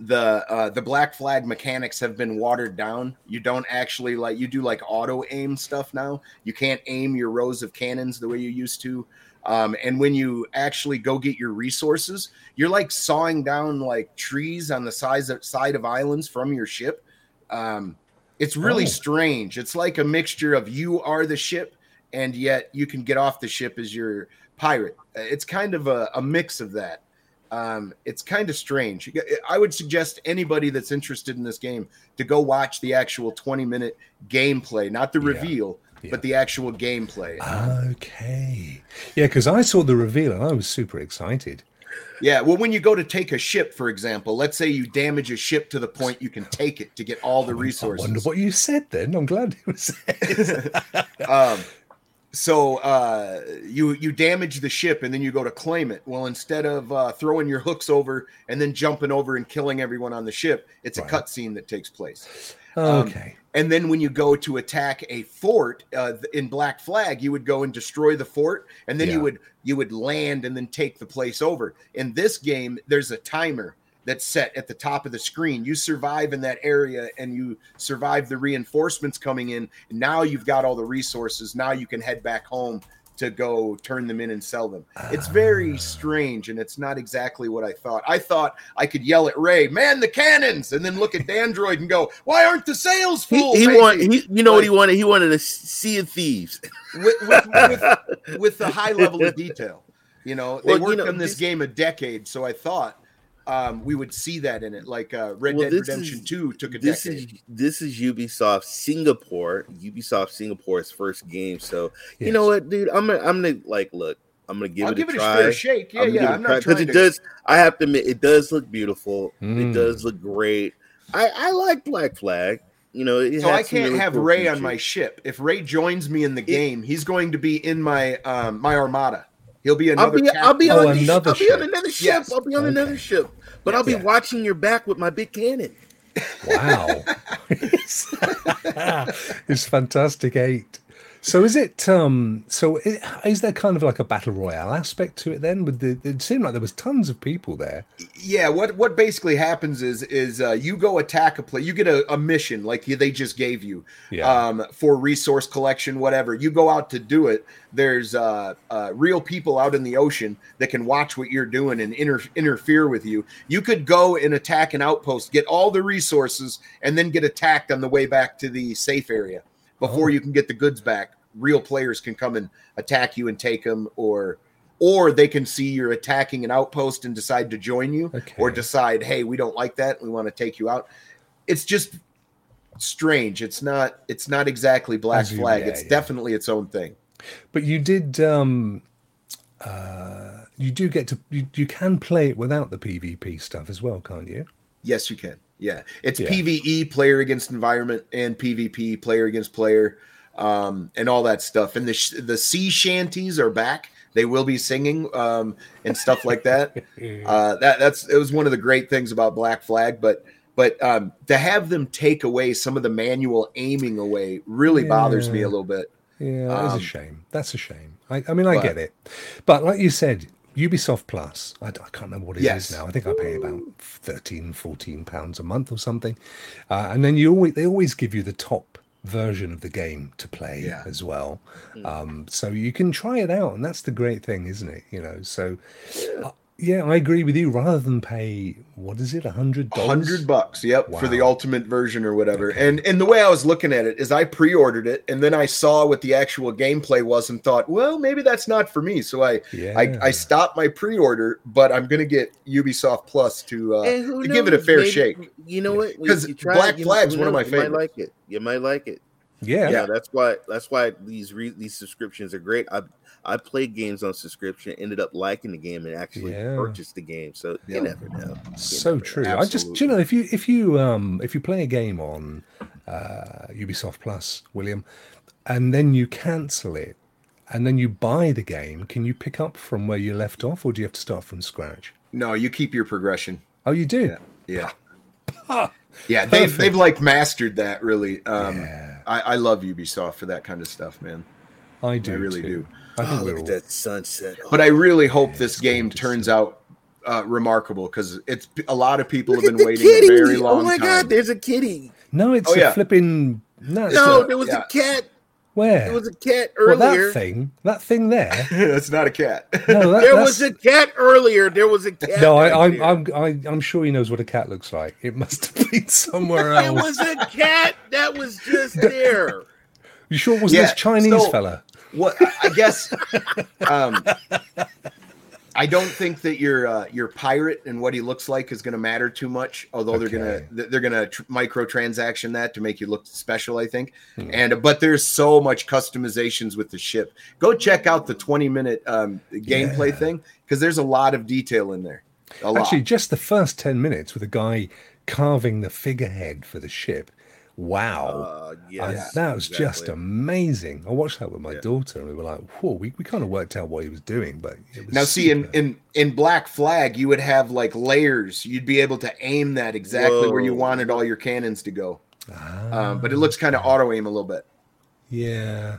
the uh, the black flag mechanics have been watered down. You don't actually like you do like auto aim stuff now. You can't aim your rows of cannons the way you used to. Um, and when you actually go get your resources you're like sawing down like trees on the size of, side of islands from your ship. Um, it's really Oh. strange. It's like a mixture of you are the ship, and yet you can get off the ship as your pirate. Uh, It's kind of a, a mix of that. Um, it's kind of strange. I would suggest anybody that's interested in this game to go watch the actual 20 minute gameplay, not the Yeah. reveal, Yeah. but the actual gameplay. Okay. Yeah, because I saw the reveal and I was super excited. Yeah, well, when you go to take a ship, for example, let's say you damage a ship to the point you can take it to get all the I resources. wonder what you said then. I'm glad it was <laughs> said. um, so uh, you you damage the ship and then you go to claim it. Well, instead of uh, throwing your hooks over and then jumping over and killing everyone on the ship, it's Right. a cutscene that takes place. okay. And then when you go to attack a fort uh, in Black Flag, you would go and destroy the fort, and then Yeah. you would you would land and then take the place over. In this game, there's a timer that's set at the top of the screen. You survive in that area, and you survive the reinforcements coming in. And now you've got all the resources. Now you can head back home to go turn them in and sell them. It's ah. very strange, and it's not exactly what I thought. I thought I could yell at Ray, "Man, the cannons!" and then look at Dandroid <laughs> and go, "Why aren't the sails He, full?" he baby?" want, he, you know what he wanted? He wanted a sea of thieves. with, with, with, with the high level of <laughs> detail. You know, they Well, you worked know, on this this- game a decade, so I thought um, we would see that in it. Like uh, Red Well, Dead Redemption is- Two took a This decade. is this is Ubisoft Singapore. Ubisoft Singapore's first game. So you know what, dude? I'm gonna I'm gonna like look. I'm gonna give I'll it give a it try. a fair shake. Yeah, I'm yeah. I'm it not trying it does. I have to admit, it does look beautiful. Mm. It does look great. I I like Black Flag. You know, it So I can't really have cool Ray on my ship. If Ray joins me in the game, he's going to be in my um, my armada. He'll be another. I'll be I'll be Oh, on the- another I'll be on ship. another ship. Yes. I'll be on another ship. But I'll be Yeah. watching your back with my big cannon. Wow. <laughs> <laughs> it's fantastic eight. So is it um so i- is there kind of like a battle royale aspect to it then with the it seemed like there was tons of people there. yeah what what basically happens is is uh, you go attack a place you get a, a mission like they just gave you Yeah. um, for resource collection whatever you go out to do it there's uh, uh, real people out in the ocean that can watch what you're doing and inter- interfere with you you could go and attack an outpost get all the resources and then get attacked on the way back to the safe area before Oh. you can get the goods back real players can come and attack you and take them or or they can see you're attacking an outpost and decide to join you or decide hey we don't like that. We want to take you out. It's just strange. It's not it's not exactly black flag. yeah, it's yeah. definitely its own thing. But you did um uh you do get to you, you can play it without the PvP stuff as well, can't you? yes you can. Yeah. It's Yeah. pve player against environment and pvp player against player um, and all that stuff and the sh- the sea shanties are back they will be singing um, and stuff like that <laughs> uh, that that's it was one of the great things about Black Flag, but but um, to have them take away some of the manual aiming away really bothers me a little bit. Yeah, that's Um, a shame. That's a shame. I, I mean, I but- get it, but like you said, Ubisoft Plus. I can't remember what it is Yes. now. I think I pay about 13, 14 pounds a month or something, uh, and then you always they always give you the top version of the game to play Yeah. as well. Um, so you can try it out, and that's the great thing, isn't it? You know, so uh, yeah, I agree with you. Rather than pay what is it, a hundred A hundred bucks, yep, for the ultimate version or whatever. Okay. And and the way I was looking at it is I pre-ordered it and then I saw what the actual gameplay was and thought, well, maybe that's not for me. So I Yeah, I, I stopped my pre-order, but I'm gonna get Ubisoft Plus to uh to give it a fair maybe- shake. You know what? 'Cause You try Black it, Flag's who one of my knows? You might favorites. like it. You might like it. yeah, Yeah, that's why. That's why these re, these subscriptions are great. I I played games on subscription, ended up liking the game, and actually Yeah. purchased the game. So Yeah. you never know. so never true. know. I just, you know, if you if you um if you play a game on uh, Ubisoft Plus, William, and then you cancel it, and then you buy the game, can you pick up from where you left off, or do you have to start from scratch? No, you keep your progression. Oh, you do. Yeah. Yeah. <laughs> Yeah, they've Perfect. they've like mastered that really. Um Yeah. I, I love Ubisoft for that kind of stuff, man. I do. I really too. do. I think Oh, look at that sunset. But I really hope Yeah, this game turns out uh, remarkable because it's a lot of people Look have been waiting kitty. a very long time. oh my time. god, there's a kitty. no, it's Oh, a yeah. flipping. No, No, a- there was yeah. a cat. where? There was a cat earlier. well, earlier. that thing, that thing there. <laughs> That's not a cat. No, that, there that's, was a cat earlier. There was a cat. no. I, I'm. I'm, I, I'm sure he knows what a cat looks like. It must have been <laughs> somewhere else. There was a cat that was just <laughs> there. You sure it wasn't Yeah, this Chinese so- fella? What I guess um, I don't think that your uh, your pirate and what he looks like is going to matter too much. Although Okay. they're gonna they're gonna tr- microtransaction that to make you look special. I think, Hmm. and but there's so much customizations with the ship. Go check out the 20 minute um, gameplay Yeah. thing because there's a lot of detail in there. A lot. Actually, just the first 10 minutes with a guy carving the figurehead for the ship. Wow. Uh, yes, that was just amazing. I watched that with my Yeah. daughter, and we were like, "Whoa!" We, we kind of worked out what he was doing, but it was Now, see, in, super- in in Black Flag, you would have like layers. You'd be able to aim that exactly where you wanted all your cannons to go. Ah, Um, but it looks kind of auto aim a little bit. yeah,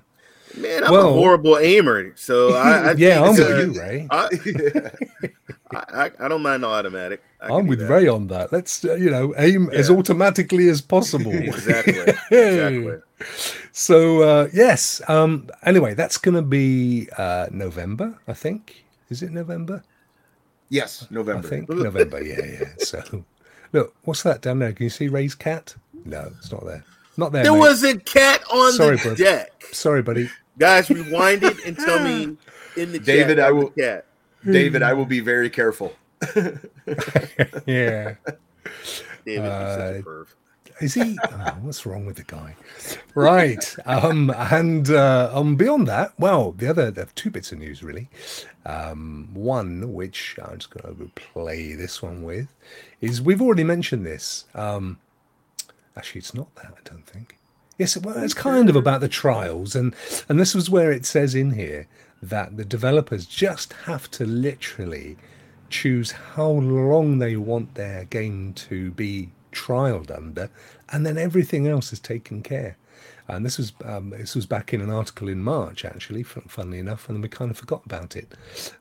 Man, I'm Well- a horrible aimer, so I, I <laughs> yeah. I'm think, uh, you, Ray. I, I, <laughs> I, I don't mind the automatic. I can I'm with. Ray on that. Let's uh, you know aim as automatically as possible. <laughs> Exactly. <laughs> Exactly. So uh, yes. Um, anyway, that's going to be uh, November, I think. Is it November? yes, November. I November. think <laughs> November. Yeah, yeah. So look, what's that down there? Can you see Ray's cat? No, it's not there. Not there. There mate. was a cat on Sorry, the bro. deck. Sorry, buddy. Guys, rewind it and tell me in the David, chat I will- the cat. David, I will be very careful. <laughs> yeah. David, Uh. Is he? Oh, what's wrong with the guy? Right. Um, and uh, um, beyond that, well, the other two bits of news really. Um, one, which I'm just going to play this one with, is we've already mentioned this. Um, actually, it's not that. I don't think. Yes, well, it's kind of about the trials, and and this was where it says in here that the developers just have to literally choose how long they want their game to be trialed under, and then everything else is taken care. And this was um, this was back in an article in March, actually, funnily enough, and we kind of forgot about it.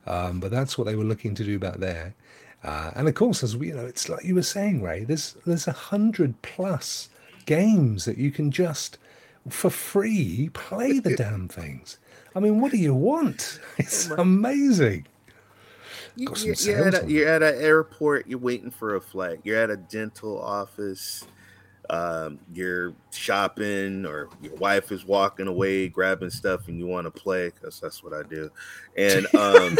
Um, but that's what they were looking to do back there. Uh, and of course, as we, you know, it's like you were saying, Ray. There's there's a hundred plus games that you can just for free play the <laughs> damn things. I mean, what do you want? <laughs> It's amazing. You, Got some you're, you're at a, you're at an airport. You're waiting for a flight. You're at a dental office. Um, you're shopping, or your wife is walking away grabbing stuff, and you want to play because that's what I do. And um,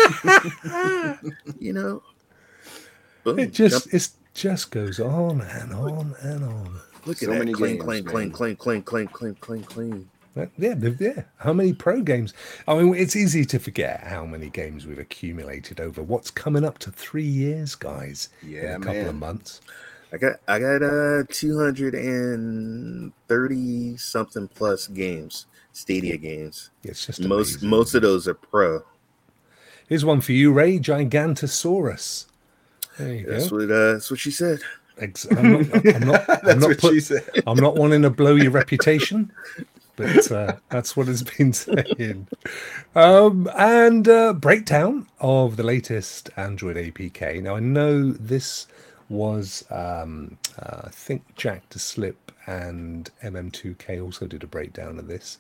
<laughs> you know, boom, It just jump- it just goes on and on and on. look so at that many clean, games, clean, clean, man. clean, clean, clean, clean, clean, clean. Yeah, yeah. How many pro games? I mean, it's easy to forget how many games we've accumulated over what's coming up to three years, guys. in Yeah, a couple of months. I got I got uh 230 something plus games, Stadia games. It's just Most amazing. most of those are pro. Here's one for you, Ray. Gigantosaurus. There you That's go. what uh, that's what she said. I'm not. I'm not, <laughs> I'm not put- she said. I'm not wanting to blow your reputation, <laughs> but uh, that's what it's <laughs> been saying. Um, and uh, breakdown of the latest Android APK. Now I know this was um, uh, I think Jack to Slip and MM2K also did a breakdown of this.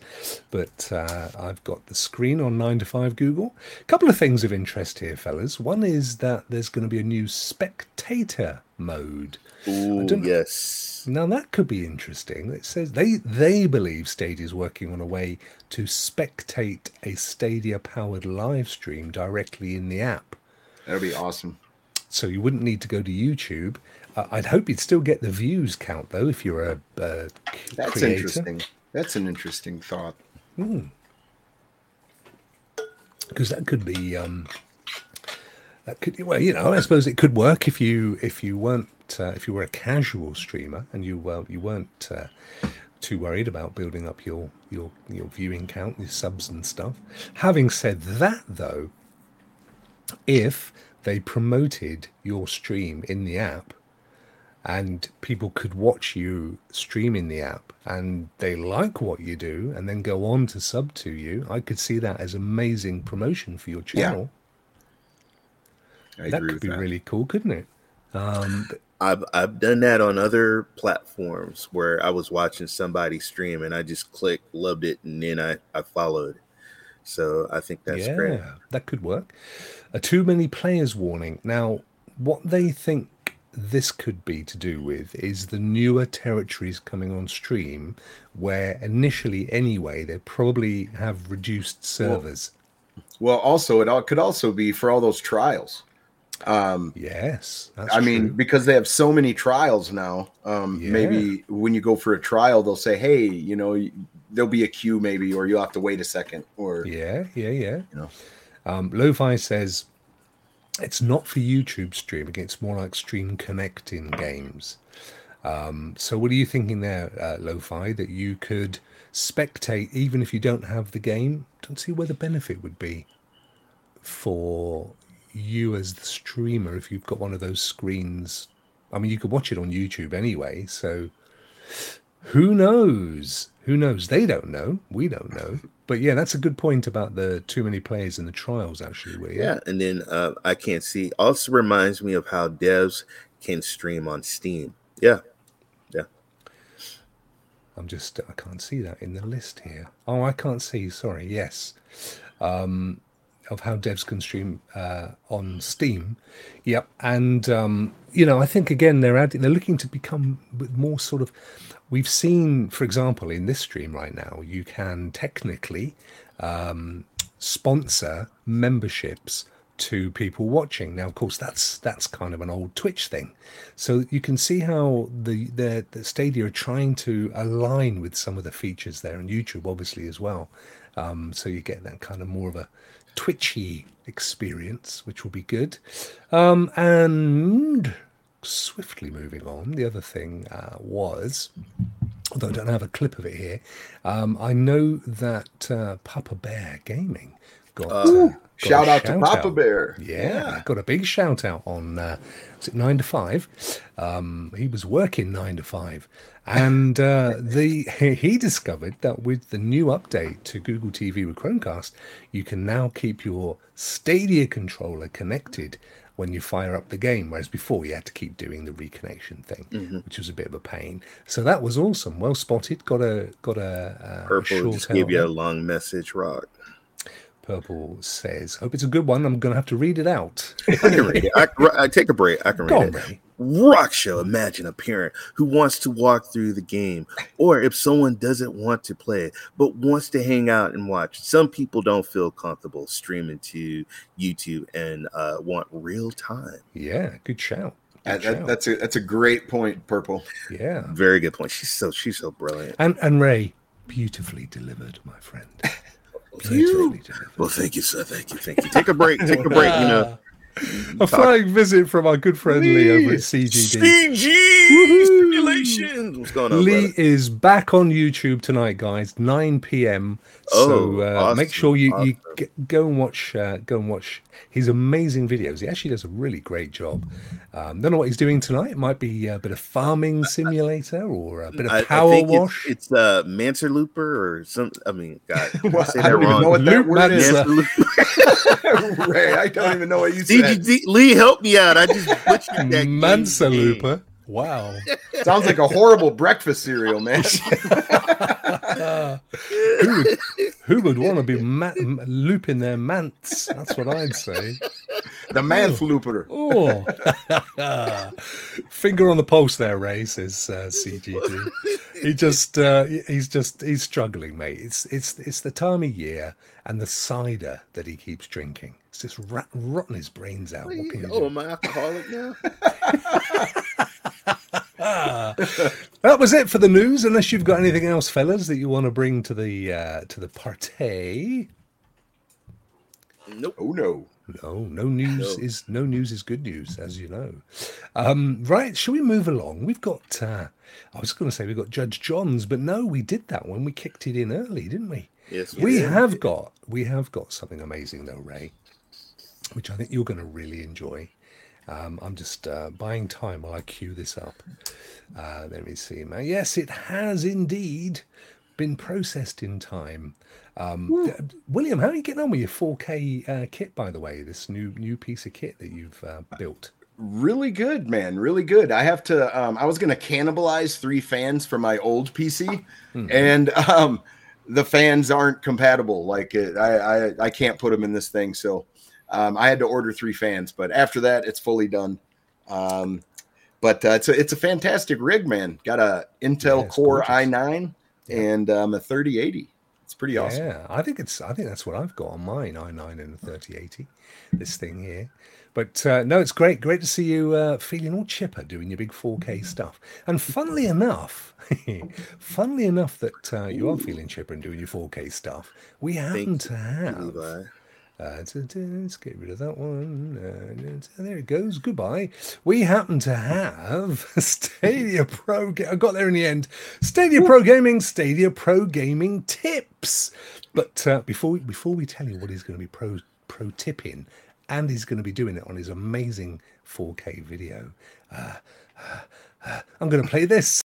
But uh, I've got the screen on 9 to 5 Google. A couple of things of interest here, fellas. One is that there's going to be a new spectator mode. Ooh, yes. Now that could be interesting. It says they they believe Stadia is working on a way to spectate a Stadia powered live stream directly in the app. That'd be awesome. So you wouldn't need to go to YouTube. Uh, I'd hope you'd still get the views count though if you're a, a c- That's creator. interesting. That's an interesting thought. because that could be um that could well you know i suppose it could work if you if you weren't uh, if you were a casual streamer and you well you weren't uh, too worried about building up your your your viewing count your subs and stuff. Having said that though if they promoted your stream in the app and people could watch you stream in the app and they like what you do and then go on to sub to you i could see that as amazing promotion for your Yeah, channel. I that could be that. really cool couldn't it? Um I've I've done that on other platforms where I was watching somebody stream and I just clicked, loved it, and then I, I followed. So I think that's yeah great. that could work a too many players warning now what they think this could be to do with is the newer territories coming on stream where initially anyway they probably have reduced servers Well, also it all, could also be for all those trials. Um, yes that's I mean, because they have so many trials now. Um, Yeah. Maybe when you go for a trial, they'll say, "Hey, you know, there'll be a queue, maybe, or you'll have to wait a second, or Yeah, yeah, yeah. You know. Um, Lo-Fi says it's not for YouTube streaming; it's more like stream connecting games. Um, so, what are you thinking there, uh, Lo-Fi? That you could spectate even if you don't have the game? Don't see where the benefit would be for you as the streamer if you've got one of those screens. I mean, you could watch it on YouTube anyway, so who knows? Who knows? They don't know. We don't know. But yeah, that's a good point about the too many players in the trials. Actually, where yeah, Yeah, and then uh, I can't see. Also reminds me of how devs can stream on Steam. Yeah, yeah. I'm just I can't see that in the list here. Oh, I can't see. Sorry. Yes, um, of how devs can stream uh, on Steam. Yep, and um, you know I think again they're adding, they're looking to become more sort of. We've seen, for example, in this stream right now, you can technically um, sponsor memberships to people watching. Now, of course, that's that's kind of an old Twitch thing. So you can see how the the, the Stadia are trying to align with some of the features there, and YouTube obviously as well. Um, so you get that kind of more of a twitchy experience, which will be good. Um, and swiftly moving on, the other thing uh, was although I don't have a clip of it here. Um, I know that uh, Papa Bear Gaming got, uh, got shout out to Papa out. Bear. Yeah, got a big shout out on uh, was it nine to five? Um, he was working nine to five, and uh, the he discovered that with the new update to Google TV with Chromecast, you can now keep your Stadia controller connected when you fire up the game, whereas before you had to keep doing the reconnection thing, which was a bit of a pain. So that was awesome. Well spotted. Got a got a, uh, a Purple short just give you a long message, Rock. Purple says, "Hope it's a good one. I'm going to have to read it out." <laughs> I can read it. I, I take a break. I can Go read on, it. Ray. Rock show. Imagine a parent who wants to walk through the game, or if someone doesn't want to play but wants to hang out and watch. Some people don't feel comfortable streaming to YouTube and uh, want real time. Yeah, good shout. Good That- that- that's a that's a great point, Purple. yeah. Very good point. She's so she's so brilliant. And and Ray, beautifully delivered, my friend. Thank. Beautifully delivered. Well, thank you, sir. Thank you. Thank you. Take a break. Take a <laughs> break. You know, A flying visit from our good friend Lee over at CGD. CG Woohoo! simulations. What's going on, Lee brother? is back on YouTube tonight, guys. 9 p.m. Oh, so uh, make sure you, you awesome. g- go and watch uh, go and watch his amazing videos. He actually does a really great job. Um, don't know what he's doing tonight. It might be a bit of farming simulator or a bit of I, I power think wash. It's, it's uh, Manser Looper or some. I mean, God, did I <laughs> say I that don't even wrong? know what that Loop word is. Manser. Manser <laughs> Ray, I don't even know what you <laughs> See, CGD Lee, help me out. I just butchered that. <laughs> game. Mansa Looper. Wow. Sounds like a horrible breakfast cereal, man. <laughs> who, would, who would want to be ma- m- looping their mants? That's what I'd say. the man looper. Oh, finger on the pulse there, Ray says uh, CGD. He just uh, he's just he's struggling, mate. It's it's it's the time of year and the cider that he keeps drinking. It's just rat- rotting his brains out. What can you Oh, am I alcoholic now? <laughs> That was it for the news. Unless you've got anything else, fellas, that you want to bring to the uh, to the party. Nope. Oh no. No, no news No. is no news is good news, as you know. Um, right, shall we move along? We've got. Uh, I was going to say we've got Judge Johns, but no, we did that when we kicked it in early, didn't we? Yes, We did. have got we have got something amazing though, Ray, which I think you're going to really enjoy. Um, I'm just uh, buying time while I queue this up. Uh, let me see. Now, yes, it has indeed been processed in time. Um, d- William, how are you getting on with your 4K uh, kit? By the way, this new new piece of kit that you've uh, built. Really good, man. Really good. I have to. Um, I was going to cannibalize three fans for my old PC, and um, the fans aren't compatible. Like I, I, I can't put them in this thing. So um, I had to order three fans. But after that, it's fully done. Um, but uh, it's a it's a fantastic rig, man. Got a Intel Yeah, Core gorgeous. i9 and um, a 3080. It's pretty awesome. Yeah, I think it's. I think that's what I've got on mine, i9 and a 3080. This thing here. But uh, no, it's great. Great to see you uh, feeling all chipper doing your big 4K stuff. And funnily enough, <laughs> funnily enough that uh, you are feeling chipper and doing your 4K stuff, we happen Thank to have. Uh, let's get rid of that one. Uh, there it goes. Goodbye. We happen to have <laughs> Stadia Pro. I got there in the end. Stadia Pro Gaming, Stadia Pro Gaming tips. But uh, before we, before we tell you what he's going to be pro pro tipping, and he's going to be doing it on his amazing 4K video, uh, uh, I'm going to play this.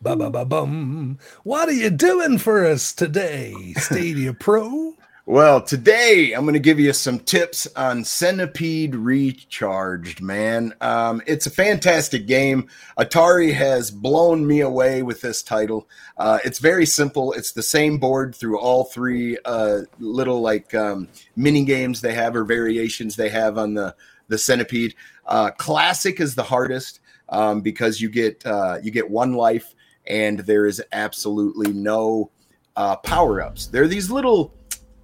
Ba ba ba bum. What are you doing for us today, Stadia Pro? <laughs> Well, today I'm going to give you some tips on Centipede Recharged, man. Um, it's a fantastic game. Atari has blown me away with this title. Uh, it's very simple. It's the same board through all three uh, little like um, mini games they have or variations they have on the the Centipede. Uh, Classic is the hardest um, because you get uh, you get one life and there is absolutely no uh, power ups. There are these little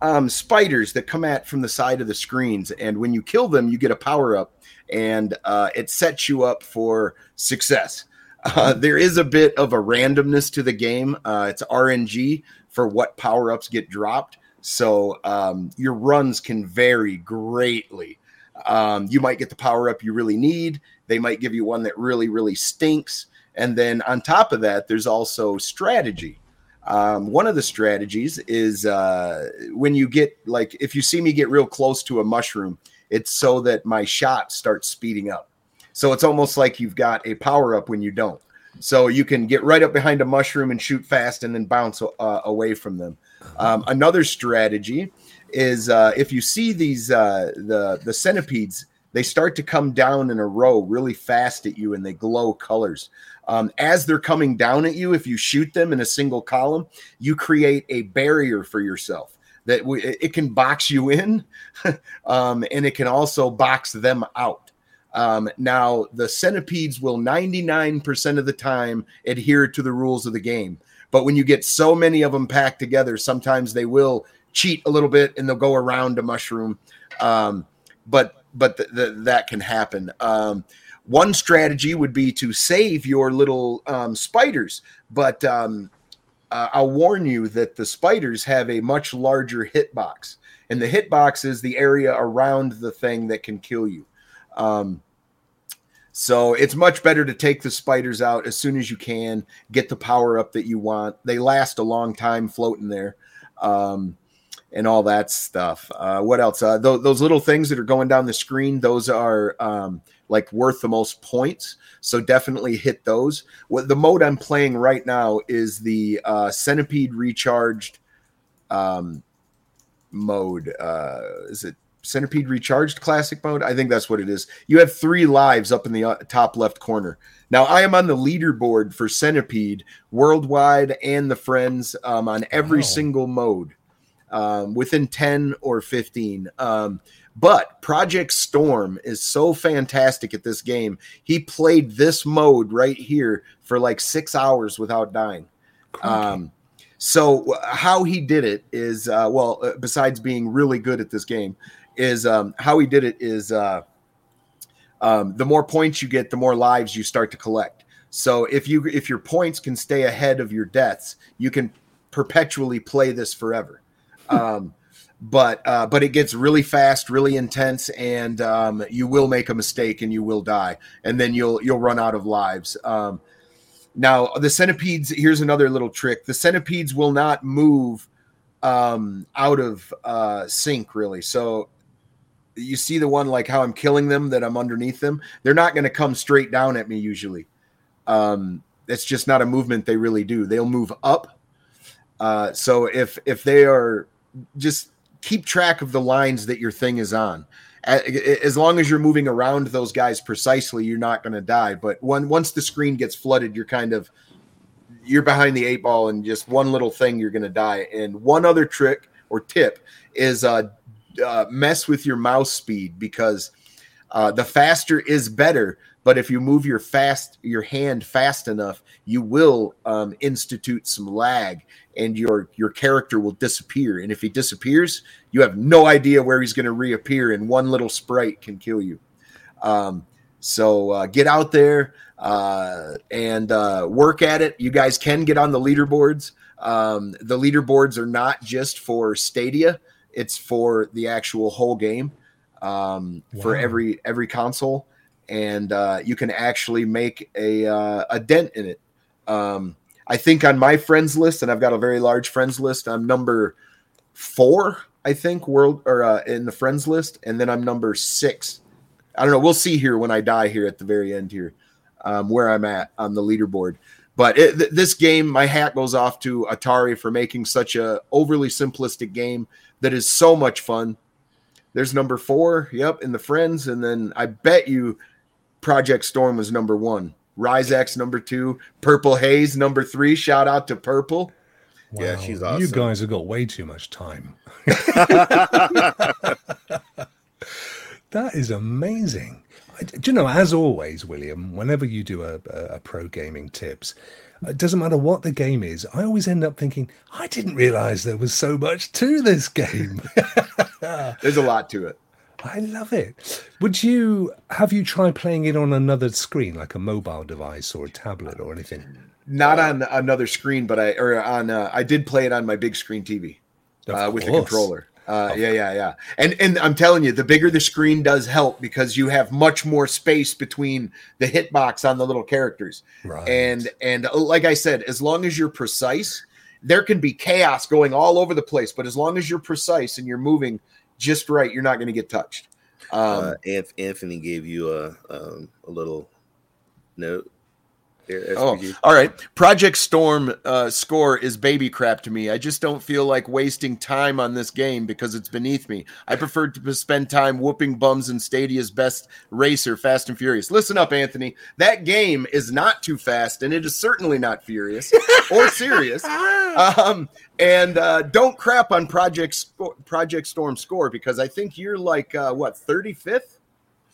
um, spiders that come at from the side of the screens, and when you kill them, you get a power up, and uh, it sets you up for success. Uh, there is a bit of a randomness to the game. Uh, it's RNG for what power ups get dropped, so um, your runs can vary greatly. Um, you might get the power up you really need. They might give you one that really, really stinks. And then on top of that, there's also strategy. Um, one of the strategies is uh, when you get like if you see me get real close to a mushroom, it's so that my shot starts speeding up. So it's almost like you've got a power up when you don't. So you can get right up behind a mushroom and shoot fast and then bounce uh, away from them. Um, another strategy is uh, if you see these uh, the the centipedes, they start to come down in a row really fast at you and they glow colors. Um, as they're coming down at you, if you shoot them in a single column, you create a barrier for yourself that it can box you in, <laughs> um, and it can also box them out. Um, now, the centipedes will 99% of the time adhere to the rules of the game. But when you get so many of them packed together, sometimes they will cheat a little bit and they'll go around a mushroom. Um, but but th- th- that can happen. Um, one strategy would be to save your little um, spiders, but um, uh, I'll warn you that the spiders have a much larger hitbox, and the hitbox is the area around the thing that can kill you. Um, so it's much better to take the spiders out as soon as you can, get the power up that you want. They last a long time floating there. Um, and all that stuff. Uh, what else? Uh, th- those little things that are going down the screen, those are um, like worth the most points. So definitely hit those. What the mode I'm playing right now is the uh, Centipede Recharged um, mode. Uh, is it Centipede Recharged Classic mode? I think that's what it is. You have three lives up in the uh, top left corner. Now I am on the leaderboard for Centipede worldwide and the friends um, on every Wow. single mode, um, within ten or fifteen. Um, but Project Storm is so fantastic at this game. He played this mode right here for like six hours without dying. Um, so how he did it is uh, well, uh, besides being really good at this game, is um, how he did it is uh, um, the more points you get, the more lives you start to collect. So if you if your points can stay ahead of your deaths, you can perpetually play this forever. Um, but uh, but it gets really fast, really intense, and um, you will make a mistake and you will die, and then you'll you'll run out of lives. Um, now the centipedes. Here's another little trick: the centipedes will not move um, out of uh, sync, really. So you see the one like how I'm killing them, that I'm underneath them. They're not going to come straight down at me usually. Um, it's just not a movement they really do. They'll move up. Uh, so if if they are just keep track of the lines that your thing is on. As long as you're moving around those guys precisely, you're not going to die. But when once the screen gets flooded, you're kind of you're behind the eight ball, and just one little thing, you're going to die. And one other trick or tip is uh, uh, mess with your mouse speed because uh, the faster is better. But if you move your fast your hand fast enough, you will um, institute some lag, and your your character will disappear. And if he disappears, you have no idea where he's going to reappear, and one little sprite can kill you. Um, so uh, get out there uh, and uh, work at it. You guys can get on the leaderboards. Um, the leaderboards are not just for Stadia; it's for the actual whole game um, for every every console, and uh, you can actually make a uh, a dent in it. Um, I think on my friends list, and I've got a very large friends list. I'm number four, I think, world or uh, in the friends list, and then I'm number six. I don't know. We'll see here when I die here at the very end here, um, where I'm at on the leaderboard. But it, th- this game, my hat goes off to Atari for making such a overly simplistic game that is so much fun. There's number four, yep, in the friends, and then I bet you Project Storm was number one. Ryzax number two, Purple Haze number three. Shout out to Purple. Yeah, she's awesome. You guys have got way too much time. <laughs> That is amazing. Do you know, as always, William, whenever you do a, a, a pro gaming tips, uh, it doesn't matter what the game is, I always end up thinking, I didn't realize there was so much to this game. <laughs> There's a lot to it. I love it. Would you have you tried playing it on another screen, like a mobile device or a tablet or anything? Not on another screen, but I or on uh, I did play it on my big screen TV uh, with the controller. Uh, yeah, yeah, yeah. And and I'm telling you, the bigger the screen does help because you have much more space between the hitbox on the little characters. Right. And and uh, like I said, as long as you're precise, there can be chaos going all over the place. But as long as you're precise and you're moving just right, you're not going to get touched. Um, uh, Anthony gave you a um, a little note. There, Oh, all right. Project Storm uh, score is baby crap to me. I just don't feel like wasting time on this game because it's beneath me. I prefer to spend time whooping bums in Stadia's best racer, Fast and Furious. Listen up, Anthony. That game is not too fast, and it is certainly not furious <laughs> or serious. Um, and uh, don't crap on Project Project Storm score because I think you're like uh, what 35th.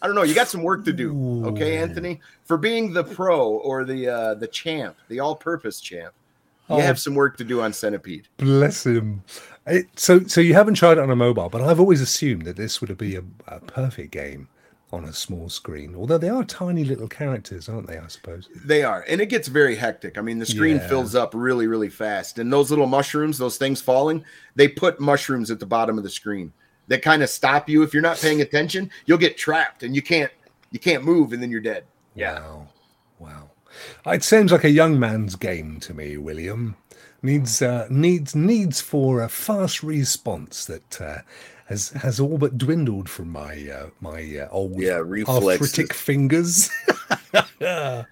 I don't know. You got some work to do, okay, Anthony? For being the pro or the uh, the champ, the all-purpose champ, you Oh. have some work to do on Centipede. Bless him. It, so, so you haven't tried it on a mobile, but I've always assumed that this would be a, a perfect game on a small screen. Although they are tiny little characters, aren't they? I suppose. They are, and it gets very hectic. I mean, the screen Yeah. fills up really, really fast, and those little mushrooms, those things falling, they put mushrooms at the bottom of the screen that kind of stop you if you're not paying attention. You'll get trapped, and you can't you can't move, and then you're dead. Wow. Wow. It seems like a young man's game to me, William. Needs uh, needs needs for a fast response that uh, has has all but dwindled from my uh, my uh, old Yeah, arthritic fingers. <laughs> Well,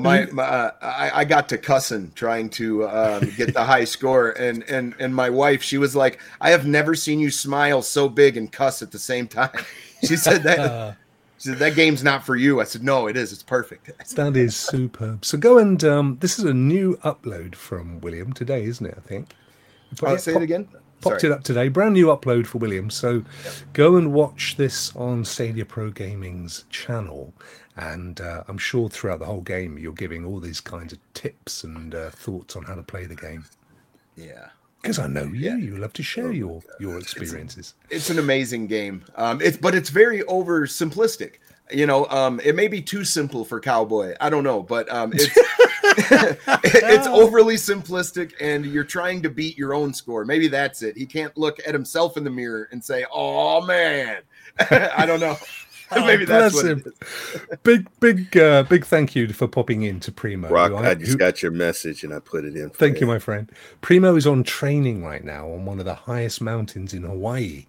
my, my uh, I, I got to cussing trying to um, get the high score, and and and my wife, she was like, "I have never seen you smile so big and cuss at the same time." <laughs> She said that. She said that game's not for you. I said, "No, it is. It's perfect." <laughs> that is superb. So go and um, this is a new upload from William today, isn't it? I think. Yeah, say pop- it again. Popped Sorry. it up today, brand new upload for William. So go and watch this on Stadia Pro Gaming's channel. And uh, I'm sure throughout the whole game, you're giving all these kinds of tips and uh, thoughts on how to play the game. Yeah. Because I know you, Yeah. you love to share your your experiences. it's an amazing game. Um, it's but it's very over simplistic. You know, um, it may be too simple for Cowboy. I don't know, but um, it's <laughs> <laughs> it's overly simplistic, and you're trying to beat your own score. Maybe that's it. He can't look at himself in the mirror and say, "Oh man," <laughs> I don't know. Maybe that's bless what him. Big, big, uh, big thank you for popping in to Primo. Rock, who I just who- got your message and I put it in. for Thank you, my friend. Primo is on training right now on one of the highest mountains in Hawaii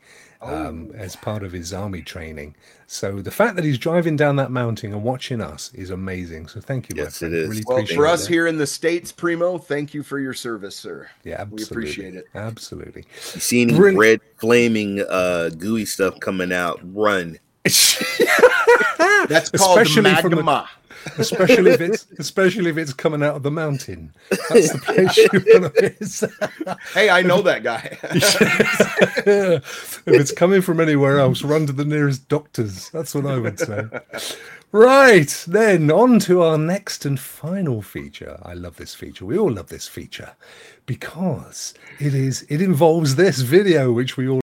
um, Oh. as part of his army training. So the fact that he's driving down that mountain and watching us is amazing. So thank you, Yes, it is. Really Well, for us that. here in the states, Primo, thank you for your service, sir. yeah, we appreciate it. Absolutely. You see any Brilliant. red flaming uh gooey stuff coming out? Run. <laughs> <laughs> That's called Especially from the- magma. especially if it's especially if it's coming out of the mountain. That's the place you want to visit. Hey, I know that guy. <laughs> if it's coming from anywhere else, run to the nearest doctors. That's what I would say. Right, then on to our next and final feature. I love this feature. We all love this feature because it is it involves this video which we all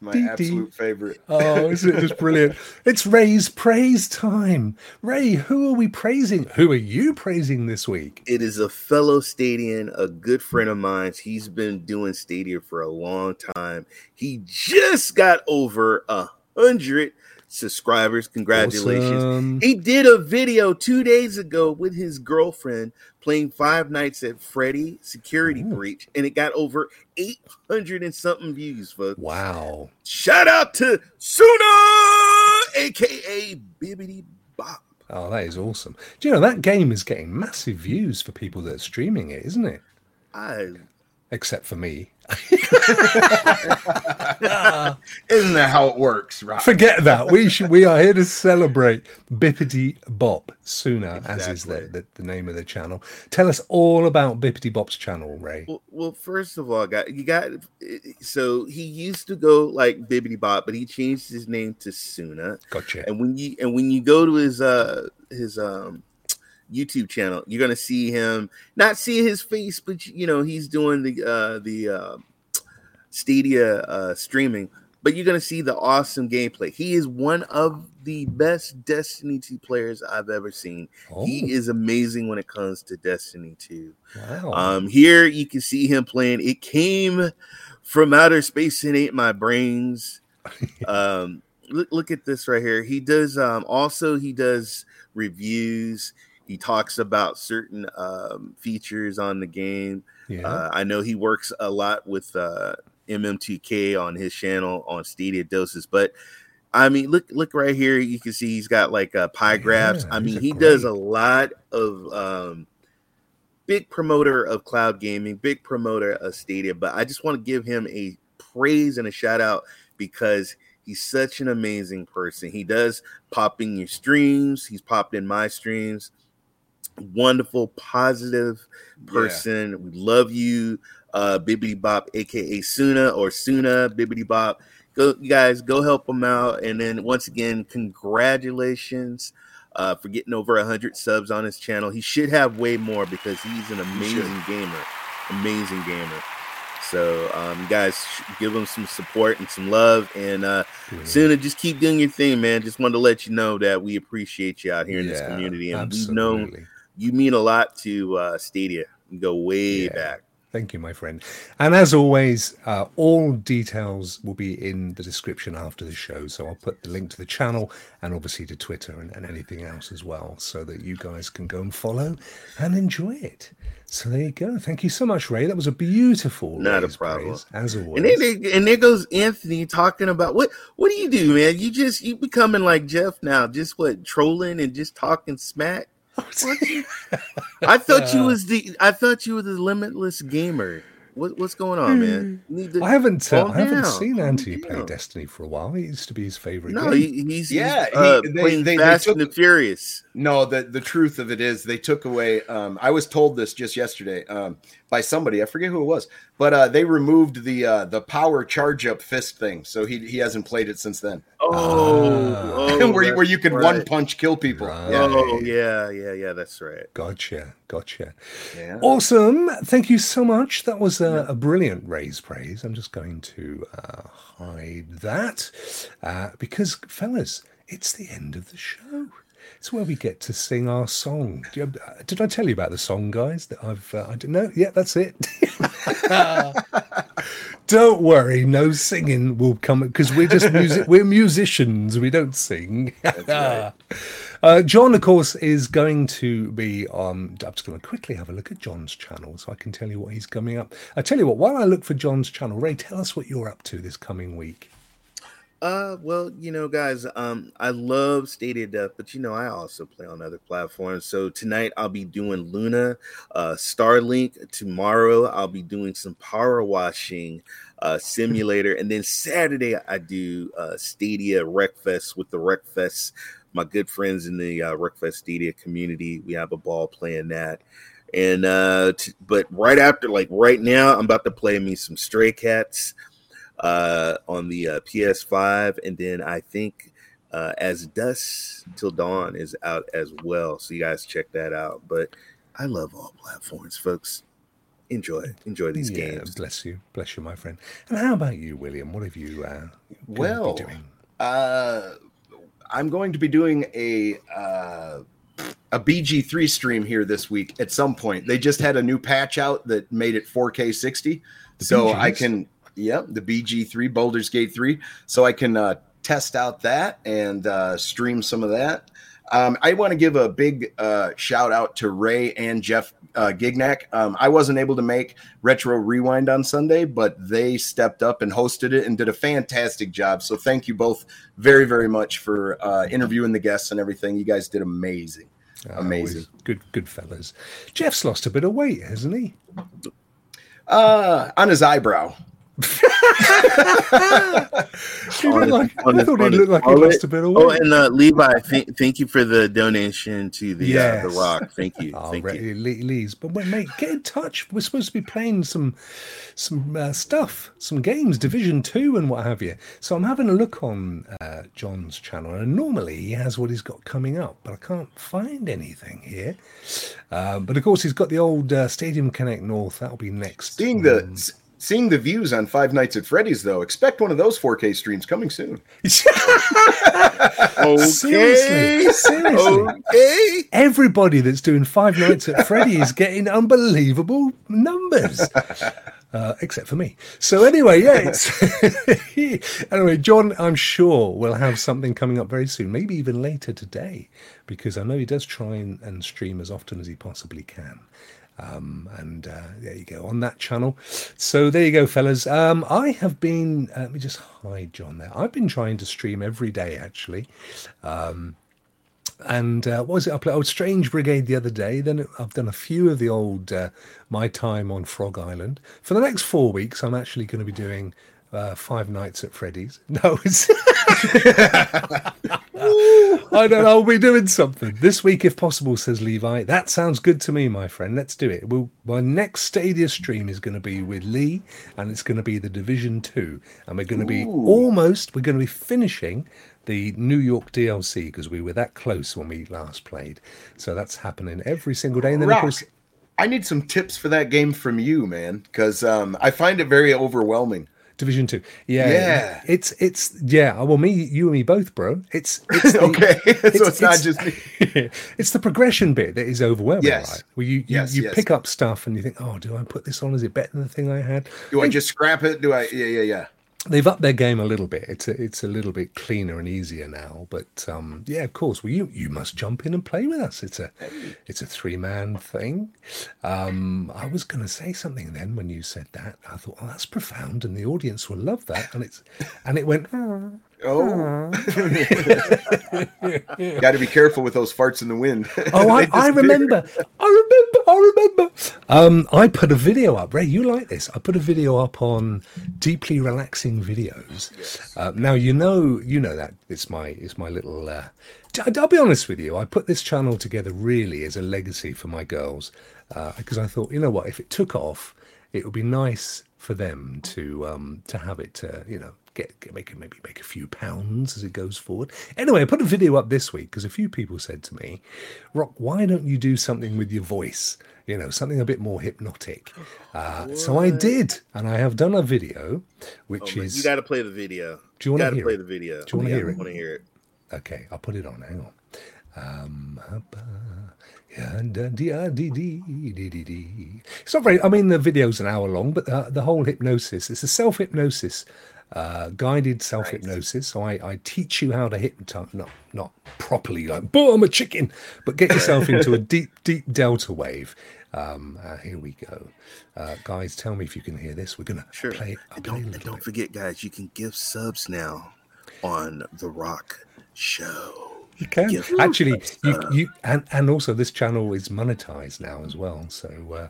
it's my Dee dee. absolute favorite. Oh, isn't it just brilliant? <laughs> It's Ray's praise time. Ray, who are we praising? Who are you praising this week? It is a fellow Stadian, a good friend of mine. He's been doing Stadia for a long time. He just got over a hundred subscribers. Congratulations. Awesome. He did a video two days ago with his girlfriend playing Five Nights at Freddy Security Ooh. Breach, and it got over 800 and something views, folks. Wow. Shout out to Suna, aka Bibbity Bop. Oh, that is awesome. Do you know that game is getting massive views for people that are streaming it, isn't it? I Except for me. <laughs> Isn't that how it works, right? Forget that. We should. We are here to celebrate Bippity Bop Suna, as is the, the, the name of the channel. Tell us all about Bippity Bop's channel, Ray. well, well, first of all, got you got so he used to go like Bippity Bop, but he changed his name to Suna. Gotcha. And when you and when you go to his uh his um YouTube channel, you're gonna see him not see his face, but you know he's doing the uh the uh, Stadia uh streaming, but you're gonna see the awesome gameplay. He is one of the best Destiny 2 players I've ever seen. Oh, He is amazing when it comes to Destiny 2. wow. Um, here you can see him playing. It came from outer space and ate my brains. <laughs> Um, look, look at this right here. He does. Um, also, he does reviews. He talks about certain um, features on the game. yeah. Uh, I know he works a lot with uh, MM2K on his channel on Stadia Doses, but I mean, look, look right here. You can see he's got like uh, pie graphs. Yeah, I mean, he does a lot of um, big promoter of cloud gaming, big promoter of Stadia. But I just want to give him a praise and a shout out because he's such an amazing person. He does pop in your streams. He's popped in my streams. Wonderful, positive person. We love you, uh, Bibbity Bop, aka Suna or Suna Bibbity Bop. Go, you guys, go help him out. And then once again, congratulations uh, for getting over hundred subs on his channel. He should have way more because he's an amazing gamer, amazing gamer. So, um, guys give him some support and some love. And uh, Brilliant. Suna, just keep doing your thing, man. Just wanted to let you know that we appreciate you out here in this community, and we know absolutely. You mean a lot to uh, Stadia. You go way Yeah. back. Thank you, my friend. And as always, uh, all details will be in the description after the show. So I'll put the link to the channel and obviously to Twitter and, and anything else as well, so that you guys can go and follow and enjoy it. So there you go. Thank you so much, Ray. That was a beautiful, Not a problem. praise, as always. And then they, and there goes Anthony talking about what what do you do, man? You just you becoming like Jeff now, just what trolling and just talking smack. <laughs> I thought you was the I thought you were the limitless gamer. What, what's going on, man? Need to I haven't, uh, I haven't down. seen Calm Anti play down. Destiny for a while. It used to be his favorite. No, game. he, he's Yeah, he's, uh, he- they- playing they- they Fast took- and the Furious. No, the the truth of it is they took away. Um, I was told this just yesterday um, by somebody. I forget who it was, but uh, they removed the uh, the power charge up fist thing, so he he hasn't played it since then. Oh, <laughs> oh, where you- where you could right. one punch kill people. Right. Yeah. Oh yeah, yeah, yeah. That's right. Gotcha, gotcha. Yeah. Awesome. Thank you so much. That was a, a brilliant raise praise. I'm just going to uh, hide that uh, because, fellas, it's the end of the show. It's where we get to sing our song. You- uh, Did I tell you about the song, guys? That I've uh, I didn't know. Yeah, that's it. <laughs> don't worry, no singing will come because we're just music. We're musicians. We don't sing. <laughs> right. Uh, John, of course, is going to be. Um, I'm just going to quickly have a look at John's channel so I can tell you what he's coming up. I tell you what, while I look for John's channel, Ray, tell us what you're up to this coming week. Uh, well, you know, guys, um, I love Stadia Death, but you know, I also play on other platforms. So tonight I'll be doing Luna, uh, Starlink. Tomorrow I'll be doing some power washing, uh, simulator, and then Saturday I do uh, Stadia Wreckfest with the Wreckfest. My good friends in the uh, Wreckfest Stadia community, we have a ball playing that. And uh, t- but right after, like right now, I'm about to play me some Stray Cats uh, on the uh, PS5, and then I think uh, As Dusk Till Dawn is out as well. So you guys check that out. But I love all platforms, folks. Enjoy, enjoy these Yeah, games. bless you, bless you, my friend. And how about you, William? What have you uh, gonna be Well, doing? Uh, I'm going to be doing a uh, a BG3 stream here this week at some point. They just had a new patch out that made it 4K 60, The so I can yep the BG3 Baldur's Gate 3, so I can uh, test out that and uh, stream some of that. Um, I want to give a big uh, shout out to Ray and Jeff uh, Gignac. Um, I wasn't able to make Retro Rewind on Sunday, but they stepped up and hosted it and did a fantastic job. So thank you both very, very much for uh, interviewing the guests and everything. You guys did amazing. Uh, amazing. always good, good fellas. Jeff's lost a bit of weight, hasn't he? Uh, on his eyebrow. He looked his- like- on I his- thought he on his looked like he lost a bit of weight. Oh, and uh, Levi, th- thank you for the donation to the uh, the Rock. Thank you, Oh, thank Ray- you. Lee- Lee's. But wait, mate, get in touch. We're supposed to be playing some some uh, stuff, some games, Division Two and what have you. So I'm having a look on uh, John's channel, and normally he has what he's got coming up, but I can't find anything here. Uh, but of course, he's got the old uh, Stadium Connect North. That'll be next. Seeing the s- seeing the views on Five Nights at Freddy's, though, expect one of those 4K streams coming soon. <laughs> Okay, seriously, seriously. okay. everybody that's doing Five Nights at Freddy is getting unbelievable numbers, <laughs> uh, except for me. So anyway, yeah. It's <laughs> anyway, John, I'm sure we'll have something coming up very soon, maybe even later today, because I know he does try and, and stream as often as he possibly can. Um, and uh, there you go on that channel. So there you go, fellas. Um, I have been. Uh, let me just hide John there. I've been trying to stream every day actually. Um, and uh, what was it? I played oh, Strange Brigade the other day. Then I've done a few of the old uh, My Time on Frog Island. For the next four weeks, I'm actually going to be doing uh, Five Nights at Freddy's. <laughs> No, it's. I don't know. I'll be doing something this week if possible, says Levi. That sounds good to me, my friend. Let's do it. We'll, my next Stadia stream is going to be with Lee, and it's going to be the Division 2. And we're going to be Ooh. almost, we're going to be finishing the New York DLC because we were that close when we last played. So that's happening every single day. And then, Rock, of course, I need some tips for that game from you, man, because um, I find it very overwhelming. Division Two. Yeah, Yeah. It's it's yeah. Well, me, you, and me both, bro. It's, it's <laughs> the- okay, <laughs> so it's, not it's- just me. <laughs> it's the progression bit that is overwhelming, Yes. right? Where you you, Yes, you yes. pick up stuff and you think, oh, do I put this on? Is it better than the thing I had? Do I just scrap it? Do I? Yeah, yeah, yeah. They've upped their game a little bit. It's a, it's a little bit cleaner and easier now. But um, yeah, of course. Well, you you must jump in and play with us. It's a it's a three man thing. Um, I was going to say something then when you said that. I thought, oh, that's profound, and the audience will love that. And it's and it went. Oh, <laughs> got to be careful with those farts in the wind. Oh, I, <laughs> I remember. I remember. I remember. Um, I put a video up. Ray, you like this? I put a video up on deeply relaxing videos. Uh, now you know, you know that it's my it's my little. Uh, I'll be honest with you. I put this channel together really as a legacy for my girls uh, because I thought, you know what, if it took off, it would be nice for them to um, to have it. Uh, you know. Get, get make maybe make a few pounds as it goes forward. Anyway, I put a video up this week because a few people said to me, "Rock, why don't you do something with your voice? You know, something a bit more hypnotic." Uh, so I did, and I have done a video, Oh, which man, is you got to play the video. Do you wanna hear play it? the video? Do you wanna Yeah, hear I it? want to hear it. Okay, I'll put it on. Hang on. Um. It's not very. I mean, the video's an hour long, but the, the whole hypnosis. It's a self hypnosis, uh, guided self hypnosis. So I, I teach you how to hypnotize, not not properly like, "Boom, I'm a chicken," but get yourself <laughs> into a deep, deep delta wave. Um, uh, here we go, uh, guys. Tell me if you can hear this. We're gonna Sure. play. And play don't, and don't forget, guys, you can give subs now on The Rock Show. You can actually, you, you and and also this channel is monetized now as well. So uh,